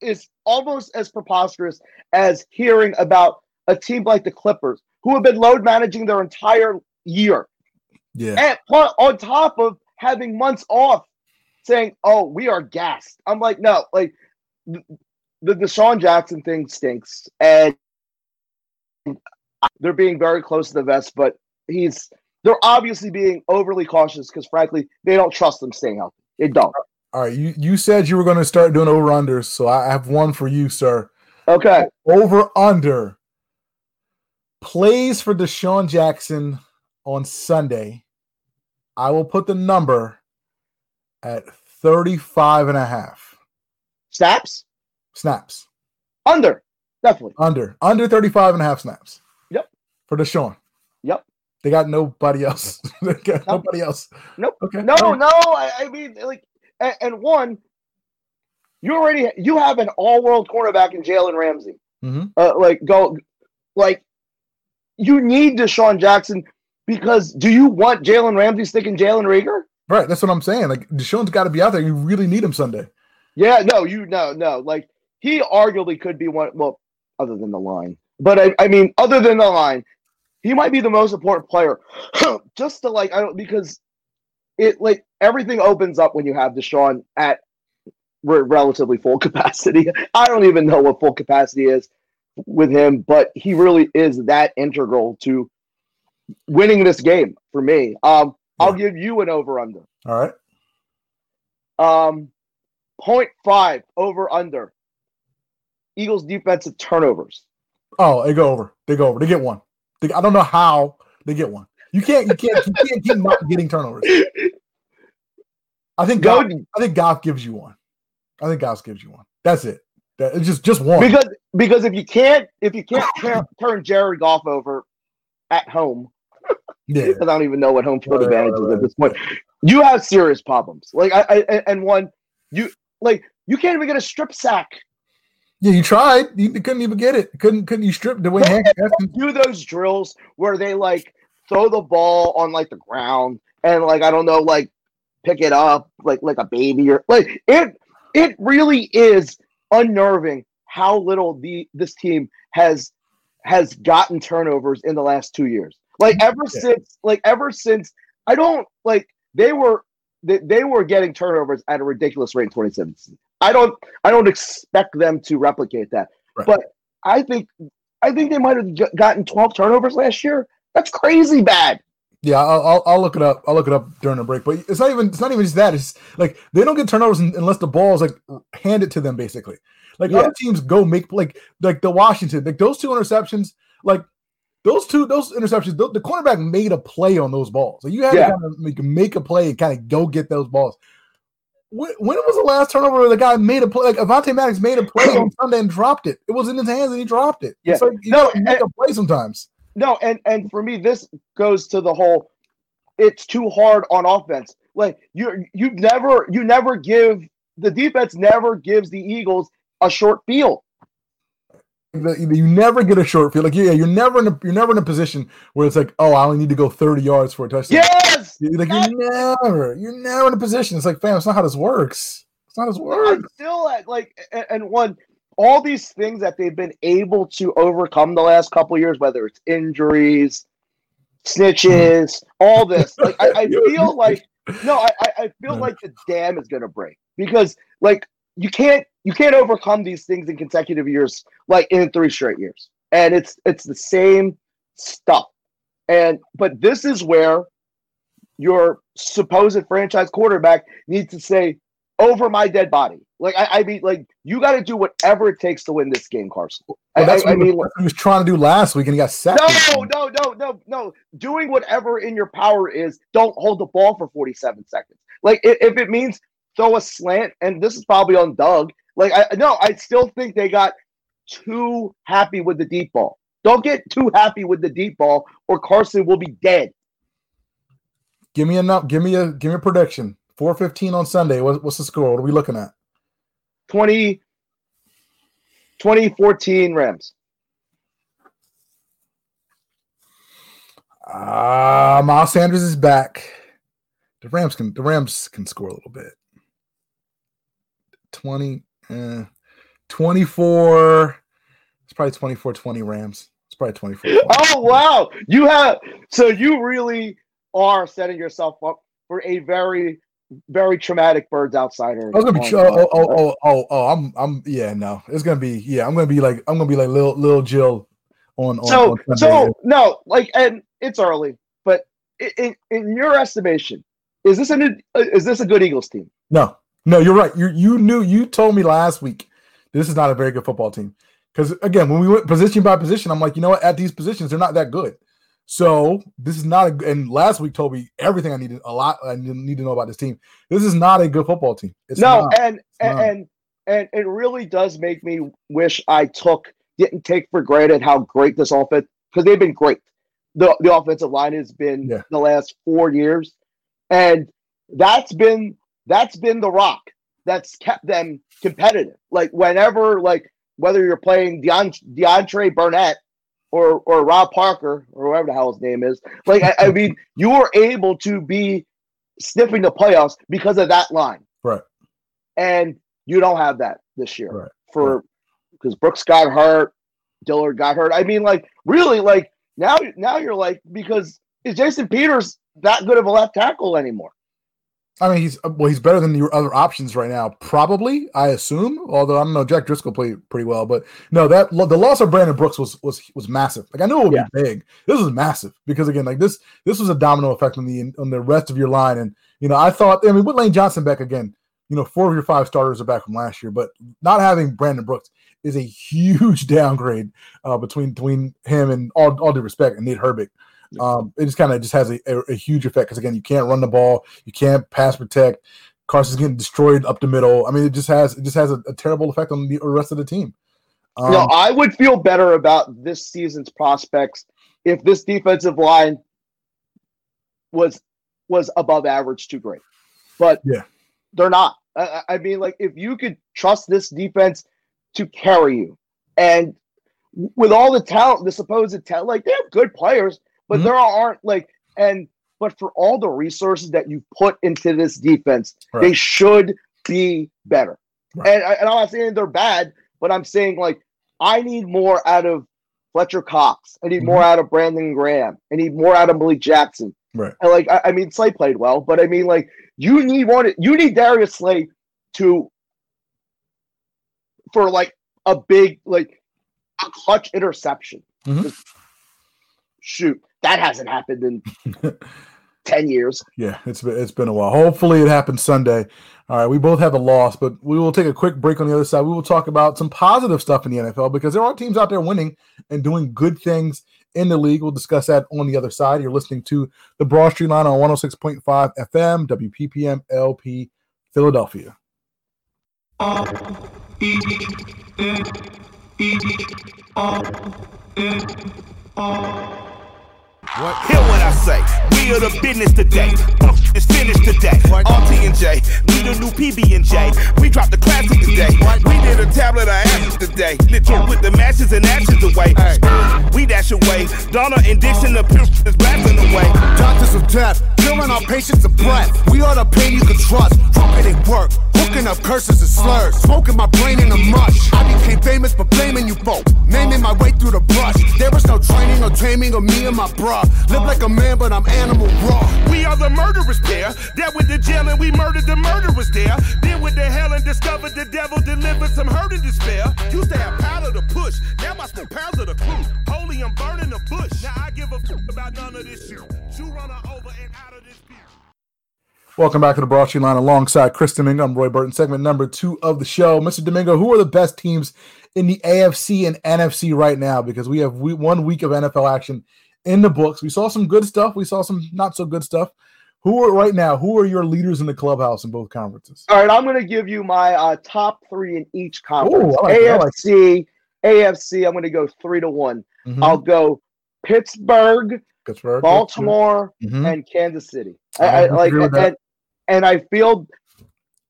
is almost as preposterous as hearing about a team like the Clippers, who have been load managing their entire year. Yeah. And on top of having months off, saying, "Oh, we are gassed." I'm like, no, like the, the DeSean Jackson thing stinks, and they're being very close to the vest, but he's they're obviously being overly cautious because, frankly, they don't trust them staying healthy. They don't. All right, you you said you were going to start doing over unders, so I have one for you, sir. Okay. Over under plays for DeSean Jackson on Sunday, I will put the number at 35 and a half. Snaps? Snaps. Under. Definitely. Under. Under 35 and a half snaps. Yep. For DeSean. Yep. They got nobody else. they got nope. nobody else. Nope. Okay. No, right. no. I, I, mean, like, and, and, one, you already you have an all-world cornerback in Jalen Ramsey. Mm-hmm. Uh, like, go, like, you need DeSean Jackson because do you want Jalen Ramsey sticking Jalen Reagor? Right, that's what I'm saying. Like DeSean's got to be out there. You really need him Sunday. Yeah, no, you no, no. Like he arguably could be one. Well, other than the line, but I, I mean, other than the line, he might be the most important player. Just to like, I don't because it like everything opens up when you have DeSean at re- relatively full capacity. I don't even know what full capacity is with him, but he really is that integral to winning this game for me. Um. I'll give you an over under. All right. Um, 0.5 over under. Eagles defensive turnovers. Oh, they go over. They go over. They get one. They, I don't know how they get one. You can't. You can't. You can't keep not getting turnovers. I think Goff, I think Goff gives you one. I think Goff gives you one. That's it. It's just just one. Because because if you can't if you can't turn, turn Jared Goff over at home, yeah, I don't even know what home field right, advantage right, right. is at this point. You have serious problems. Like I, I and one you like you can't even get a strip sack. Yeah, you tried. You couldn't even get it. Couldn't couldn't you strip the way do those drills where they like throw the ball on like the ground and like I don't know like pick it up like like a baby or like it it really is unnerving how little the this team has has gotten turnovers in the last two years. Like ever yeah. since, like ever since, I don't like they were they, they were getting turnovers at a ridiculous rate in 2017. I don't I don't expect them to replicate that. Right. But I think I think they might have gotten 12 turnovers last year. That's crazy bad. Yeah, I'll, I'll, I'll look it up. I'll look it up during the break. But it's not even it's not even just that. It's like they don't get turnovers unless the ball is like handed to them. Basically, like yeah. other teams go make like like the Washington like those two interceptions. Like those two those interceptions, the, the cornerback made a play on those balls. So you had yeah. to kind of make, make a play and kind of go get those balls. When, when, was the last turnover where the guy made a play? Like Avonte Maddox made a play on Sunday and dropped it. It was in his hands and he dropped it. Yeah, it's like you no, make and, a play sometimes. No, and and for me, this goes to the whole. It's too hard on offense. Like you, you never, you never give the defense never gives the Eagles a short field you never get a short field. Like yeah, you're never in a you're never in a position where it's like, oh, I only need to go 30 yards for a touchdown. Yes, like you're never you're never in a position. It's like, fam, it's not how this works. It's not how this works. I'm still at like and one all these things that they've been able to overcome the last couple years, whether it's injuries, snitches, all this. Like I, I feel like no, I, I feel like the dam is gonna break because like you can't you can't overcome these things in consecutive years like in three straight years. And it's it's the same stuff. And but this is where your supposed franchise quarterback needs to say over my dead body. Like i, I mean like you got to do whatever it takes to win this game carson. Well, that's I, what I mean he was trying to do last week and he got sacked. No no no no no. Doing whatever in your power is don't hold the ball for 47 seconds. Like if, if it means throw a slant, and this is probably on Doug. Like, I no, I still think they got too happy with the deep ball. Don't get too happy with the deep ball, or Carson will be dead. Give me a give me a give me a prediction. Four fifteen on Sunday. What, what's the score? What are we looking at? 20, 2014 Rams. Ah, uh, Miles Sanders is back. The Rams can the Rams can score a little bit. 20, eh, 24. It's probably 24 20 Rams. It's probably 24. 20. Oh, wow. You have, so you really are setting yourself up for a very, very traumatic birds outsider. I was gonna be oh, oh, oh, oh, oh, oh, I'm, I'm, yeah, no, it's gonna be, yeah, I'm gonna be like, I'm gonna be like little, little Jill on, on so, on so no, like, and it's early, but in, in your estimation, is this a is this a good Eagles team? No, no, you're right. You you knew you told me last week this is not a very good football team. Because again, when we went position by position, I'm like, you know what? At these positions, they're not that good. So this is not a. And last week told me everything I needed a lot. I need to know about this team. This is not a good football team. It's no, not. and and, and and it really does make me wish I took didn't take for granted how great this offense because they've been great. The the offensive line has been yeah. the last four years, and that's been that's been the rock that's kept them competitive. Like whenever, like whether you're playing Deont- DeAndre Burnett or or Rob Parker or whoever the hell his name is, like I, I mean, you were able to be sniffing the playoffs because of that line, right? And you don't have that this year right. for because right. Brooks got hurt, Dillard got hurt. I mean, like really, like now now you're like because is Jason Peters that good of a left tackle anymore? I mean, he's well, he's better than your other options right now, probably. I assume. Although I don't know, Jack Driscoll played pretty well, but no, that the loss of Brandon Brooks was was was massive. Like I knew it would yeah. be big. This was massive because again, like this this was a domino effect on the on the rest of your line. And you know, I thought, I mean, with Lane Johnson back again, you know, four of your five starters are back from last year, but not having Brandon Brooks is a huge downgrade uh, between between him and all all due respect and Nate Herbig. Um, it just kind of just has a, a, a huge effect because again, you can't run the ball, you can't pass protect. Carson's getting destroyed up the middle. I mean, it just has it just has a, a terrible effect on the rest of the team. Um, no, I would feel better about this season's prospects if this defensive line was was above average to great, but yeah, they're not. I, I mean, like if you could trust this defense to carry you, and with all the talent, the supposed talent, like they have good players, but mm-hmm. there aren't like and but for all the resources that you put into this defense, right. they should be better. Right. And, and I'm not saying they're bad, but I'm saying like I need more out of Fletcher Cox. I need mm-hmm. more out of Brandon Graham. I need more out of Malik Jackson. Right. And like I, I mean, Slay played well, but I mean, like you need one. You need Darius Slay to for like a big like a clutch interception. Mm-hmm. Shoot, that hasn't happened in 10 years. Yeah, it's been, it's been a while. Hopefully it happens Sunday. All right, we both have a loss, but we will take a quick break on the other side. We will talk about some positive stuff in the NFL because there are teams out there winning and doing good things in the league. We'll discuss that on the other side. You're listening to the Broad Street Line on 106.5 FM, WPPM LP, Philadelphia. What? Hear what I say. We are the business today. Fuck is finished today. RT and J, we the new PB and J. We dropped the classic today. We did a tablet of ashes today. Literal with the mashes and ashes away. We dash away. Donna and Dixon, the pure is blasting away. Doctors of death, killing our patients of breath. We are the pain you can trust. Fucking it work. Hooking up curses and slurs. Smoking my brain in the mush. I became famous for blaming you folk. Naming my way through the brush. There was no training or taming of me and my bro. Live like a man, but I'm animal raw. We are the murderers there. That with the jail and we murdered the murderers there. Then with the hell and discovered the devil delivered some hurt and despair. Used to have powder to push. Now I smoke pounds of the crew. Holy, I'm burning the bush. Now I give a fuck about none of this shit. Shoot runner over and out of this beat. Welcome back to the Broad Street Line alongside Chris Domingo. I'm Roy Burton, segment number two of the show. Mr. Domingo, who are the best teams in the AFC and NFC right now? Because we have one week of NFL action in the books. We saw some good stuff. We saw some not so good stuff. Who are right now? Who are your leaders in the clubhouse in both conferences? All right, I'm going to give you my uh, top three in each conference. Ooh, like AFC, AFC. I'm going to go three to one. Mm-hmm. I'll go Pittsburgh, Pittsburgh, Baltimore, mm-hmm. and Kansas City. I, I, I like and, and I feel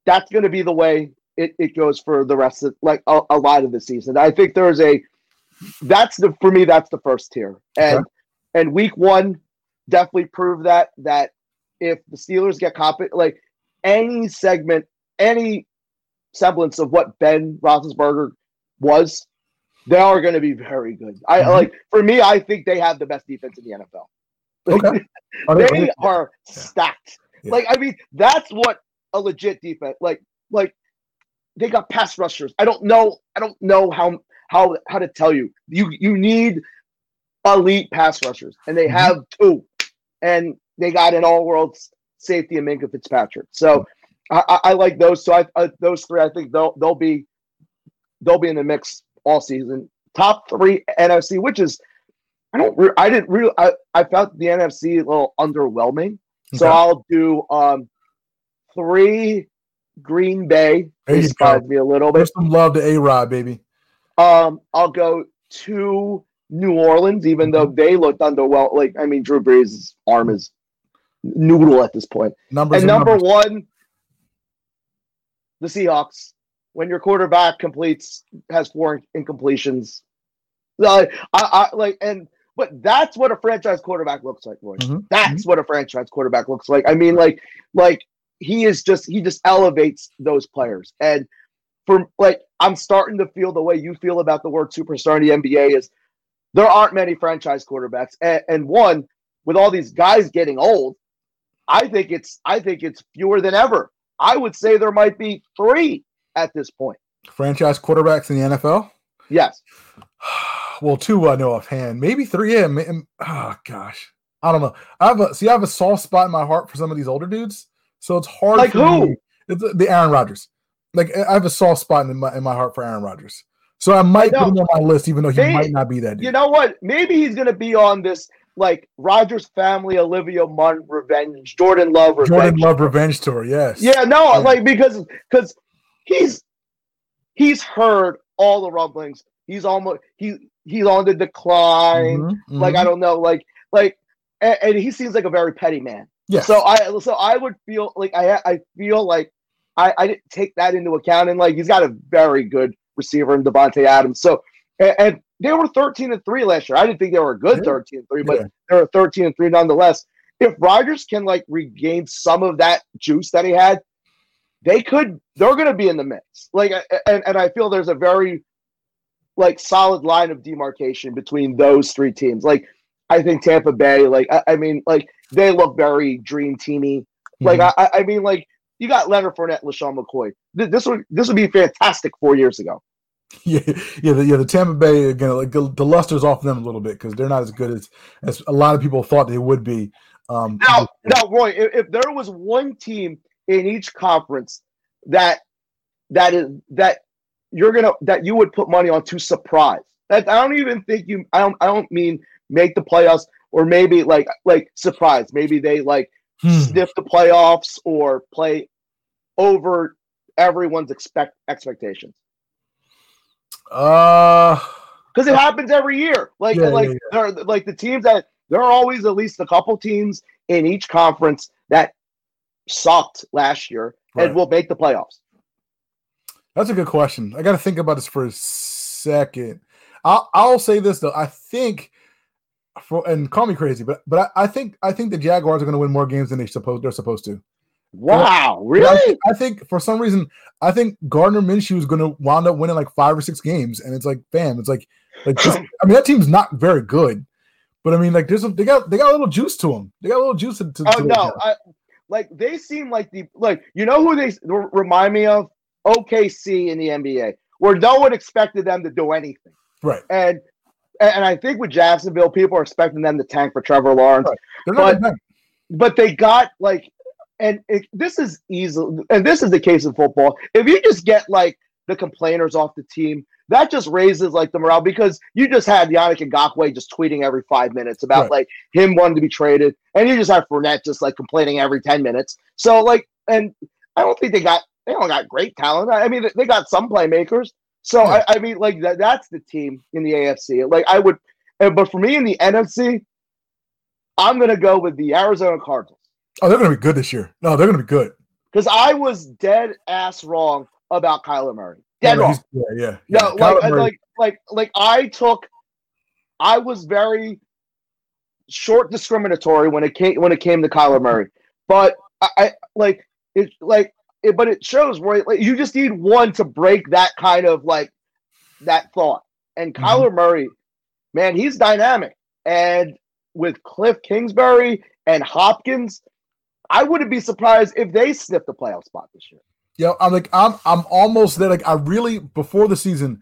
that's going to be the way it, it goes for the rest of like a, a lot of the season. I think there's a that's the for me that's the first tier and. Okay and week one definitely proved that that if the Steelers get competent, like any segment, any semblance of what Ben Roethlisberger was, they are going to be very good. I mm-hmm. like for me, I think they have the best defense in the NFL. Okay. they are stacked. Yeah. Like I mean, that's what a legit defense. Like like they got pass rushers. I don't know. I don't know how how how to tell you. You you need elite pass rushers, and they mm-hmm. have two, and they got an all-world safety in Minkah Fitzpatrick. So I, I like those. So I, I, those three, I think they'll they'll be they'll be in the mix all season. Top three NFC, which is I don't re- I didn't really I, I felt the NFC a little underwhelming. Okay. So I'll do um three Green Bay. Inspired me a little bit. some love to A Rod, baby. Um, I'll go two New Orleans, even though mm-hmm. they looked underwhelmed. Like, I mean, Drew Brees' arm is noodle at this point. Numbers and number numbers. one, the Seahawks. When your quarterback completes has four incompletions, uh, I, I like and but that's what a franchise quarterback looks like, Roy. Mm-hmm. That's mm-hmm. what a franchise quarterback looks like. I mean, like, like he is just he just elevates those players. And for like, I'm starting to feel the way you feel about the word superstar in the NBA is there aren't many franchise quarterbacks. And, and one, with all these guys getting old, I think it's I think it's fewer than ever. I would say there might be three at this point. Franchise quarterbacks in the NFL? Yes. Well, two I know offhand, maybe three. Yeah, man, oh ah, gosh, I don't know. I have a see, I have a soft spot in my heart for some of these older dudes, so it's hard. Like who? Me. It's uh, the Aaron Rodgers. Like I have a soft spot in my in my heart for Aaron Rodgers. So I might I put him on my list, even though he Maybe, might not be that. Dude. You know what? Maybe he's going to be on this like Rodgers family, Olivia Munn revenge, Jordan Love revenge. Jordan Love revenge tour. Yes. Yeah. No. Yeah. Like because because he's he's heard all the rumblings. He's almost he he's on the decline. Mm-hmm, mm-hmm. Like I don't know. Like like and, and, he seems like a very petty man. Yeah. So I so I would feel like I I feel like I I didn't take that into account and like he's got a very good receiver in Davante Adams. So and, and, they were 13 and 3 last year. I didn't think they were a good 13 and 3, but yeah. they were 13 and 3 nonetheless. If Rodgers can like regain some of that juice that he had, they could they're going to be in the mix. Like, and and I feel there's a very like solid line of demarcation between those three teams. Like, I think Tampa Bay, like, I, I mean, like they look very dream teamy. Like, mm-hmm. I, I mean, like you got Leonard Fournette, LeSean McCoy. This would this would be fantastic four years ago. Yeah, yeah, the, yeah. The Tampa Bay again, like the, the luster's off them a little bit because they're not as good as as a lot of people thought they would be. Um, now, now, Roy, if, if there was one team in each conference that that is that you're gonna that you would put money on to surprise. That I don't even think you. I don't. I don't mean make the playoffs or maybe like like surprise. Maybe they like hmm. sniff the playoffs or play over everyone's expect expectations. Uh because it happens every year. Like yeah, like yeah, yeah. like the teams that there are always at least a couple teams in each conference that sucked last year right. and will make the playoffs. That's a good question. I got to think about this for a second. I'll, I'll say this though. I think for and call me crazy, but but I, I think I think the Jaguars are going to win more games than they supposed they're supposed to. Wow, really? I think, I think, for some reason, I think Gardner Minshew is going to wind up winning like five or six games, and it's like, bam, it's like, like just, I mean, that team's not very good, but I mean, like, there's a, they got they got a little juice to them. They got a little juice to. to oh no, I, like they seem like the like you know who they remind me of OKC in the NBA, where no one expected them to do anything, right? And and I think with Jacksonville, people are expecting them to tank for Trevor Lawrence, right. but but they got like and it, this is easy, and this is the case in football. If you just get like the complainers off the team, that just raises like the morale because you just had Yannick Ngakoue just tweeting every five minutes about right. like him wanting to be traded, and you just have Fournette just like complaining every ten minutes. So like, and I don't think they got they don't got great talent. I mean, they got some playmakers. So yeah. I, I, mean, like that, that's the team in the AFC. Like I would, but for me in the NFC, I'm gonna go with the Arizona Cardinals. Oh, they're going to be good this year. No, they're going to be good. Because I was dead ass wrong about Kyler Murray. Dead no, wrong. Yeah, yeah. No, yeah. like, like, like, like I took. I was very short discriminatory when it came when it came to Kyler Murray, but I, I like it like it, but it shows right. Like you just need one to break that kind of like that thought. And mm-hmm. Kyler Murray, man, he's dynamic. And with Cliff Kingsbury and Hopkins, I wouldn't be surprised if they sniff the playoff spot this year. Yeah, I'm like I'm I'm almost there. Like I really before the season,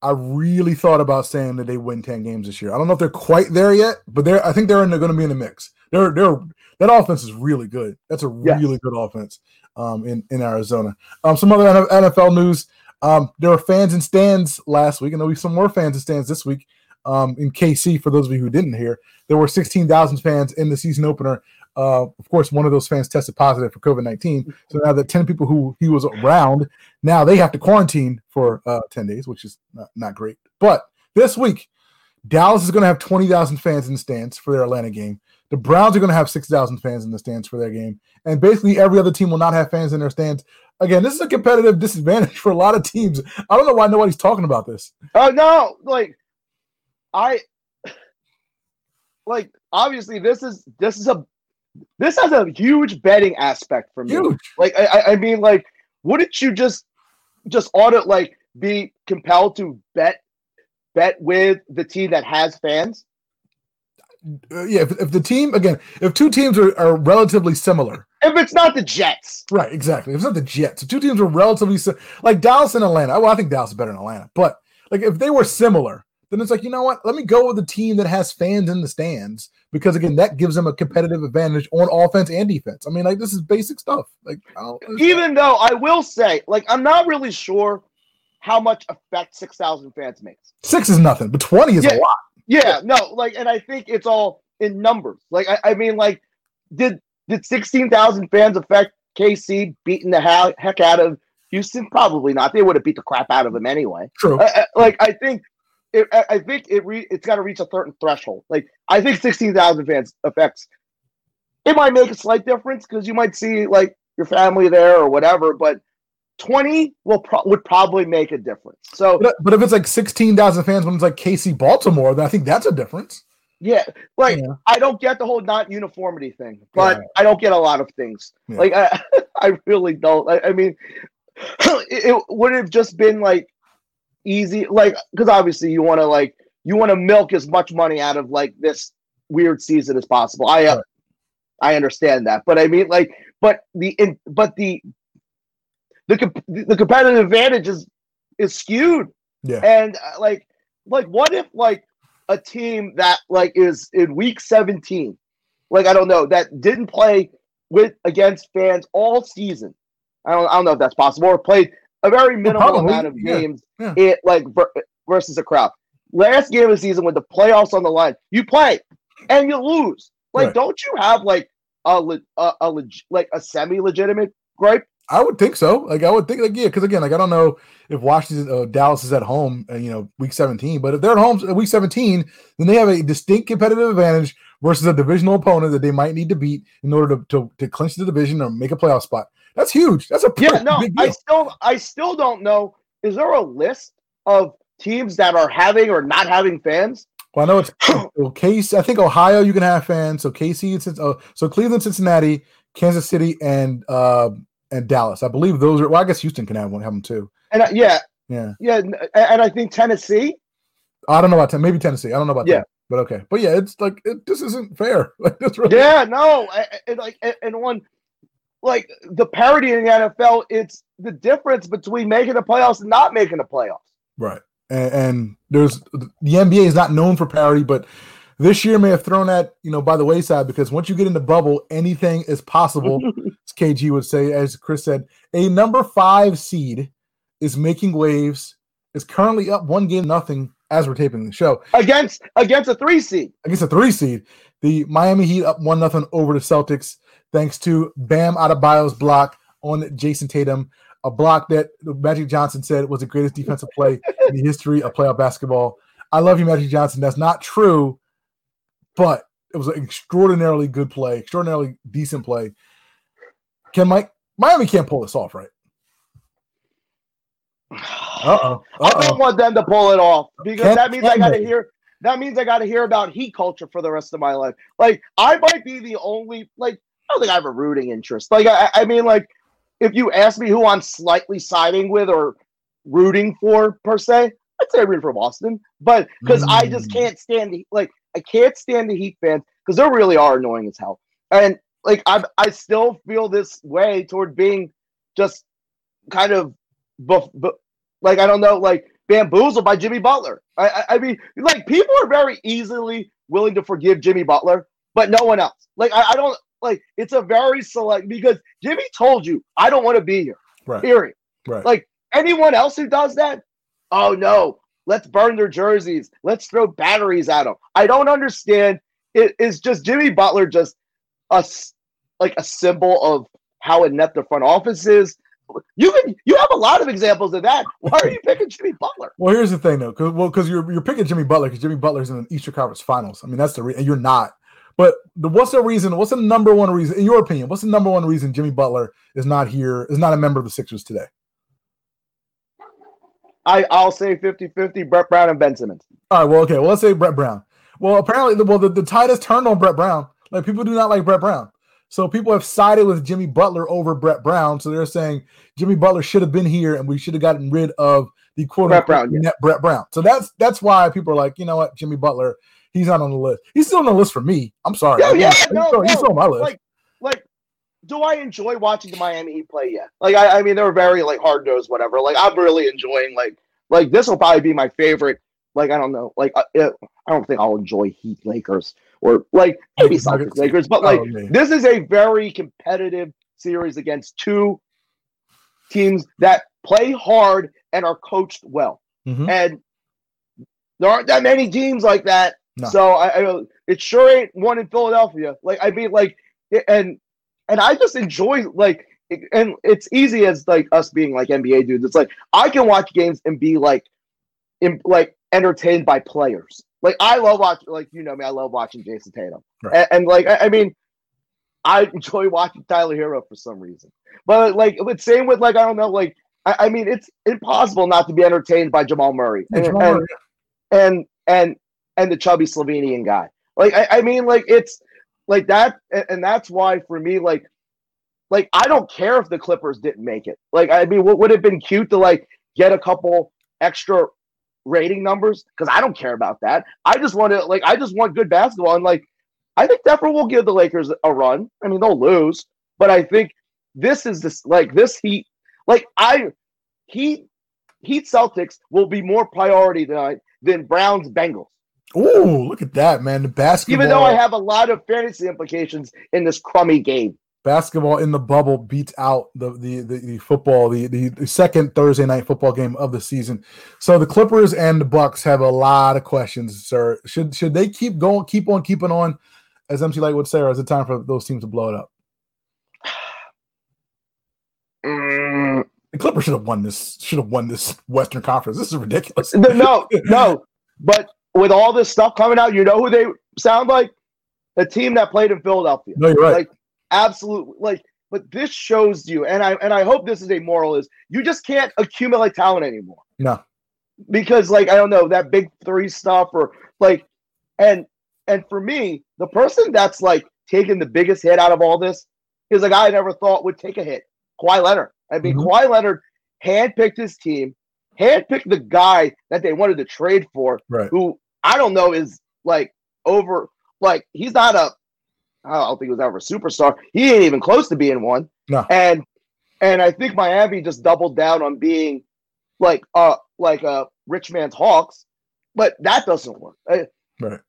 I really thought about saying that they win ten games this year. I don't know if they're quite there yet, but they're I think they're, they're going to be in the mix. They're they're that offense is really good. That's a yes. really good offense um, in in Arizona. Um, some other NFL news. Um, there were fans in stands last week, and there'll be some more fans in stands this week. Um, in KC, for those of you who didn't hear, there were 16,000 fans in the season opener uh, of course, one of those fans tested positive for COVID 19. So now the 10 people who he was around, now they have to quarantine for uh, 10 days, which is not, not great. But this week, Dallas is going to have 20,000 fans in the stands for their Atlanta game. The Browns are going to have 6,000 fans in the stands for their game. And basically, every other team will not have fans in their stands. Again, this is a competitive disadvantage for a lot of teams. I don't know why nobody's talking about this. Oh, uh, no. Like, I, like, obviously, this is, this is a this has a huge betting aspect for me. Huge. Like I, I mean, like, wouldn't you just just audit like be compelled to bet bet with the team that has fans? Uh, yeah, if, if, the team again, if two teams are, are relatively similar, if it's not the Jets, right? Exactly. If it's not the Jets, if two teams are relatively like Dallas and Atlanta. Well, I think Dallas is better than Atlanta, but like if they were similar, then it's like you know what? Let me go with the team that has fans in the stands because again, that gives them a competitive advantage on offense and defense. I mean, like this is basic stuff. Like, even though I will say, like, I'm not really sure how much effect six thousand fans makes. Six is nothing, but twenty is yeah, a lot. Yeah, no, like, and I think it's all in numbers. Like, I, I mean, like, did did sixteen thousand fans affect KC beating the heck out of Houston? Probably not. They would have beat the crap out of them anyway. True. Uh, like, I think it, I think it re, it's got to reach a certain threshold. Like I think sixteen thousand fans affects. It might make a slight difference because you might see like your family there or whatever, but twenty will pro- would probably make a difference. So, but, but if it's like sixteen thousand fans when it's like KC Baltimore, then I think that's a difference. Yeah, like yeah. I don't get the whole not uniformity thing, but yeah. I don't get a lot of things. Yeah. Like I, I really don't. I, I mean, it, it would have just been like easy, like because obviously you want to like you want to milk as much money out of like this weird season as possible. I uh, I understand that, but I mean like, but the in, but the the the competitive advantage is is skewed. Yeah, and uh, like like what if like a team that like is in week 17 like i don't know that didn't play with against fans all season i don't, I don't know if that's possible or played a very minimal amount of games yeah. Yeah. It, like versus a crowd last game of the season with the playoffs on the line you play and you lose like right. don't you have like a, a, a like a semi legitimate gripe I would think so. Like I would think, like yeah, because again, like I don't know if Washington, uh, Dallas is at home, uh, you know, week seventeen. But if they're at home uh, week seventeen, then they have a distinct competitive advantage versus a divisional opponent that they might need to beat in order to to, to clinch the division or make a playoff spot. That's huge. That's a yeah. No, I still I still don't know. Is there a list of teams that are having or not having fans? Well, I know it's well, Case. I think Ohio you can have fans. So KC, uh, so Cleveland, Cincinnati, Kansas City, and uh, and Dallas. I believe those are. Well, I guess Houston can have one, have them too. And uh, yeah, yeah, yeah, and I think Tennessee. I don't know about ten, maybe Tennessee. I don't know about yeah. that, but okay. But yeah, it's like it, this isn't fair. Like this really. Yeah, no, and like and one, like the parity in the NFL, it's the difference between making the playoffs and not making the playoffs. Right, and, and there's the NBA is not known for parity, but this year may have thrown that you know by the wayside because once you get in the bubble, anything is possible. as KG would say, as Chris said, a number five seed is making waves. Is currently up one game nothing as we're taping the show against against a three seed. Against a three seed, the Miami Heat up one nothing over the Celtics thanks to Bam Adebayo's block on Jayson Tatum, a block that Magic Johnson said was the greatest defensive play in the history of playoff basketball. I love you, Magic Johnson. That's not true but it was an extraordinarily good play, extraordinarily decent play. Can Mike Miami can't pull this off, right? Uh-oh. Uh-oh. I don't want them to pull it off because that means I got to hear. That means I got to hear about heat culture for the rest of my life. Like I might be the only. Like I don't think I have a rooting interest. Like I, I mean, like if you ask me who I'm slightly siding with or rooting for per se, I'd say I root for Boston. But because mm. I just mm. can't stand the like I can't stand the Heat fans because they really are annoying as hell. And like I I still feel this way toward being just kind of buff, buff, like I don't know, like bamboozled by Jimmy Butler. I, I, I mean, like people are very easily willing to forgive Jimmy Butler, but no one else. Like I, I don't like it's a very select because Jimmy told you I don't want to be here. Right. Period. Right. Like anyone else who does that, oh no, Let's burn their jerseys. Let's throw batteries at them. I don't understand. It is just Jimmy Butler just a like a symbol of how inept the front office is. You can you have a lot of examples of that. Why are you picking Jimmy Butler? Well, here's the thing though, because well, because you're you're picking Jimmy Butler because Jimmy Butler's in the Eastern Conference Finals. I mean, that's the reason you're not. But the, what's the reason? What's the number one reason, in your opinion? What's the number one reason Jimmy Butler is not here? Is not a member of the Sixers today? I, I'll say 50 50 Brett Brown and Ben Simmons. All right. Well, okay. Well, let's say Brett Brown. Well, apparently, the, well, the, the tide has turned on Brett Brown. Like, people do not like Brett Brown. So people have sided with Jimmy Butler over Brett Brown. So they're saying Jimmy Butler should have been here and we should have gotten rid of the quote Brett Brown, yeah. Brett Brown. So that's that's why people are like, you know what, Jimmy Butler, he's not on the list. He's still on the list for me. I'm sorry. Yeah, yeah, he's, no, still, no. he's still on my list. Like, like do I enjoy watching the Miami Heat play? Yeah. Like I, I mean, they're very like hard nosed, whatever. Like I'm really enjoying like like this will probably be my favorite. Like I don't know. Like uh, I don't think I'll enjoy Heat Lakers or like maybe Celtics Lakers, but like oh, this is a very competitive series against two teams that play hard and are coached well. Mm-hmm. And there aren't that many teams like that. No. So I, I, it sure ain't one in Philadelphia. Like I mean, like and and I just enjoy like and it's easy as like us being like NBA dudes. It's like I can watch games and be like, in, like entertained by players. Like I love watching, like you know me, I love watching Jayson Tatum, right. and, and, like I, I, mean, I enjoy watching Tyler Herro for some reason. But like, but same with like I don't know, like I, I mean, it's impossible not to be entertained by Jamal Murray and and, Murray. and, and and the chubby Slovenian guy. Like I, I mean, like it's like that, and, and that's why for me, like like I don't care if the Clippers didn't make it. Like I mean, what would have been cute to like get a couple extra rating numbers because I don't care about that. I just want to like I just want good basketball and like I think Denver will give the Lakers a run. I mean, they'll lose, but I think this is this like this Heat. Like I Heat Heat Celtics will be more priority than than Browns Bengals. Oh, look at that, man! The basketball. Even though I have a lot of fantasy implications in this crummy game basketball in the bubble beats out the the the, the football the, the, the second Thursday night football game of the season. So the Clippers and the Bucks have a lot of questions, sir. Should should they keep going, keep on keeping on, as MC Lyte would say, or is it time for those teams to blow it up? Mm. The Clippers should have won this. Should have won this Western Conference. This is ridiculous. No, no. But with all this stuff coming out, you know who they sound like? The team that played in Philadelphia. No, you're right. Like absolute like but this shows you and i and i hope this is a moral is you just can't accumulate talent anymore no because like i don't know that big three stuff or like and and for me the person that's like taking the biggest hit out of all this is a guy i never thought would take a hit Kawhi Leonard. I mean, mm-hmm. Kawhi Leonard handpicked his team, handpicked the guy that they wanted to trade for, right. who I don't know is like over, like he's not a I don't think he was ever a superstar. He ain't even close to being one. No. And and I think Miami just doubled down on being like uh like a rich man's Hawks, but that doesn't work. Right.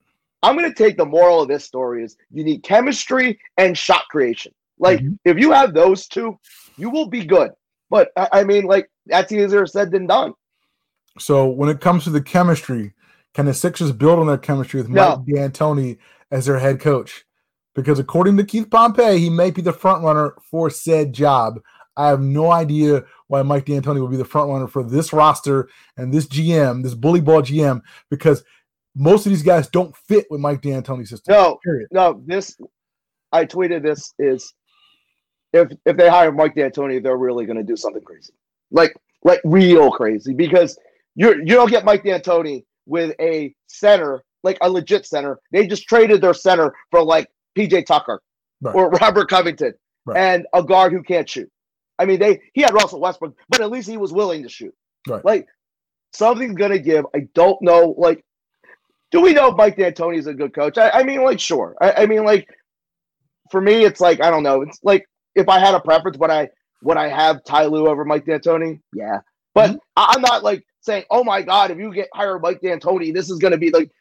I'm gonna take the moral of this story is you need chemistry and shot creation. Like mm-hmm. if you have those two, you will be good. But I, I mean, like that's easier said than done. So when it comes to the chemistry, can the Sixers build on that chemistry with Mike no. D'Antoni as their head coach? Because according to Keith Pompey, he may be the front runner for said job. I have no idea why Mike D'Antoni will be the front runner for this roster and this GM, this bully ball GM, because most of these guys don't fit with Mike D'Antoni's system. No, period. no. This I tweeted. This is if if they hire Mike D'Antoni, they're really going to do something crazy, like like real crazy, because you you don't get Mike D'Antoni with a center like a legit center. They just traded their center for like PJ Tucker right. or Robert Covington right. and a guard who can't shoot. I mean, they he had Russell Westbrook, but at least he was willing to shoot. Right. Like something's gonna give. I don't know. Like, do we know if Mike D'Antoni is a good coach? I, I mean, like, sure. I, I, mean, like, for me, it's like I don't know. It's like if I had a preference, would I would I have Ty Lue over Mike D'Antoni? Yeah, but mm-hmm. I'm not like saying, oh my god, if you get hired Mike D'Antoni, this is gonna be like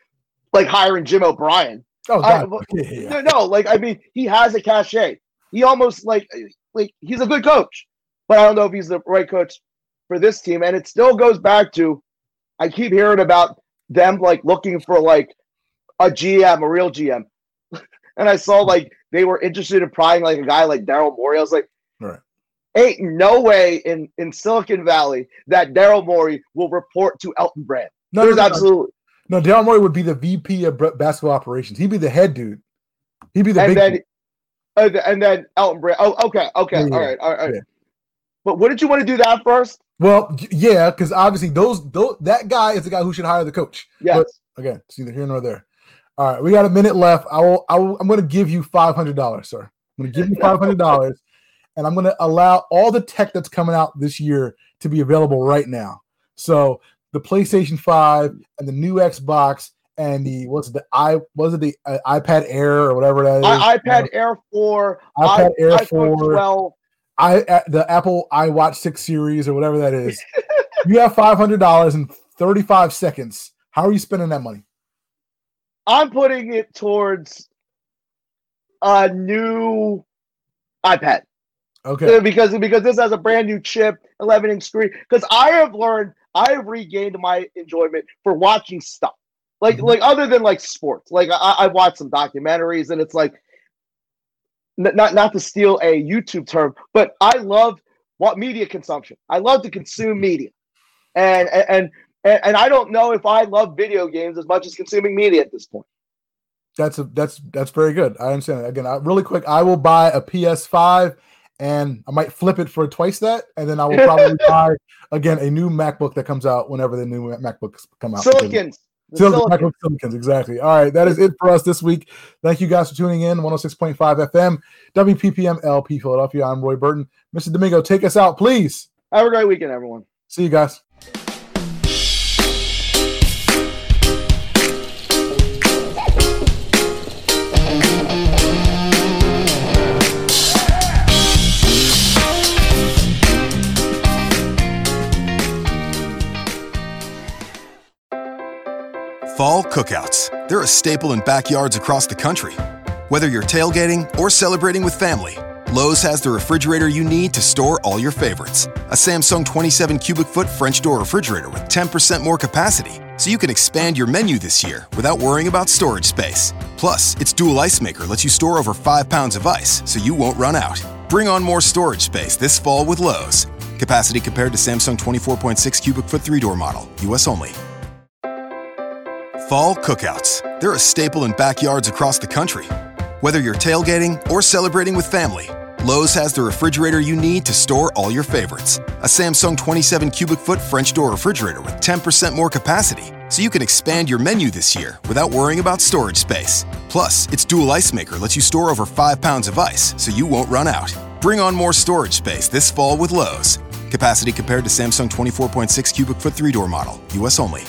like hiring Jim O'Brien. Oh, I, yeah. no, no, like I mean, he has a cachet. He almost like like he's a good coach, but I don't know if he's the right coach for this team. And it still goes back to I keep hearing about them like looking for like a GM, a real GM. and I saw like they were interested in prying like a guy like Daryl Morey. I was like, right. ain't no way in in Silicon Valley that Daryl Morey will report to Elton Brand. No, There's no, absolutely no, Daryl Morey would be the VP of basketball operations. He'd be the head dude. He'd be the and big then, uh, and then Elton Brand. Oh, okay, okay, yeah, all right, all right. Yeah. But what did you want to do that first? Well, yeah, because obviously those, those that guy is the guy who should hire the coach. Yes. But again, it's neither here nor there. All right, we got a minute left. I will. I will I'm going to give you five hundred dollars, sir. I'm going to give you five hundred dollars, and I'm going to allow all the tech that's coming out this year to be available right now. So the PlayStation 5 and the new Xbox and the what's the i was it the uh, iPad Air or whatever that is? I, iPad Air 4 iPad I, Air 4 12 I uh, the Apple iWatch 6 series or whatever that is. You have $500 in 35 seconds. How are you spending that money? I'm putting it towards a new iPad. Okay. Because because this has a brand new chip, 11 inch screen. Because I have learned I have regained my enjoyment for watching stuff. Like mm-hmm. like other than like sports. Like I, I watched some documentaries and it's like not not to steal a YouTube term, but I love what media consumption. I love to consume media. And and and, and I don't know if I love video games as much as consuming media at this point. That's a that's that's very good. I understand. Again, I, really quick, I will buy a PS5 and I might flip it for twice that, and then I will probably buy again a new MacBook that comes out whenever the new MacBooks come out. Silicons, Silicon. Silicons, exactly. All right, that is it for us this week. Thank you guys for tuning in. 106.5 FM, WPPM LP Philadelphia. I'm Roy Burton. Mr. Domingo, take us out, please. Have a great weekend, everyone. See you guys. Fall cookouts. They're a staple in backyards across the country. Whether you're tailgating or celebrating with family, Lowe's has the refrigerator you need to store all your favorites. A Samsung 27 cubic foot French door refrigerator with 10% more capacity, so you can expand your menu this year without worrying about storage space. Plus, its dual ice maker lets you store over 5 pounds of ice, so you won't run out. Bring on more storage space this fall with Lowe's. Capacity compared to Samsung 24.6 cubic foot 3 door model, US only. Fall cookouts. They're a staple in backyards across the country. Whether you're tailgating or celebrating with family, Lowe's has the refrigerator you need to store all your favorites. A Samsung 27 cubic foot French door refrigerator with 10% more capacity, so you can expand your menu this year without worrying about storage space. Plus, its dual ice maker lets you store over 5 pounds of ice, so you won't run out. Bring on more storage space this fall with Lowe's. Capacity compared to Samsung 24.6 cubic foot 3 door model, US only.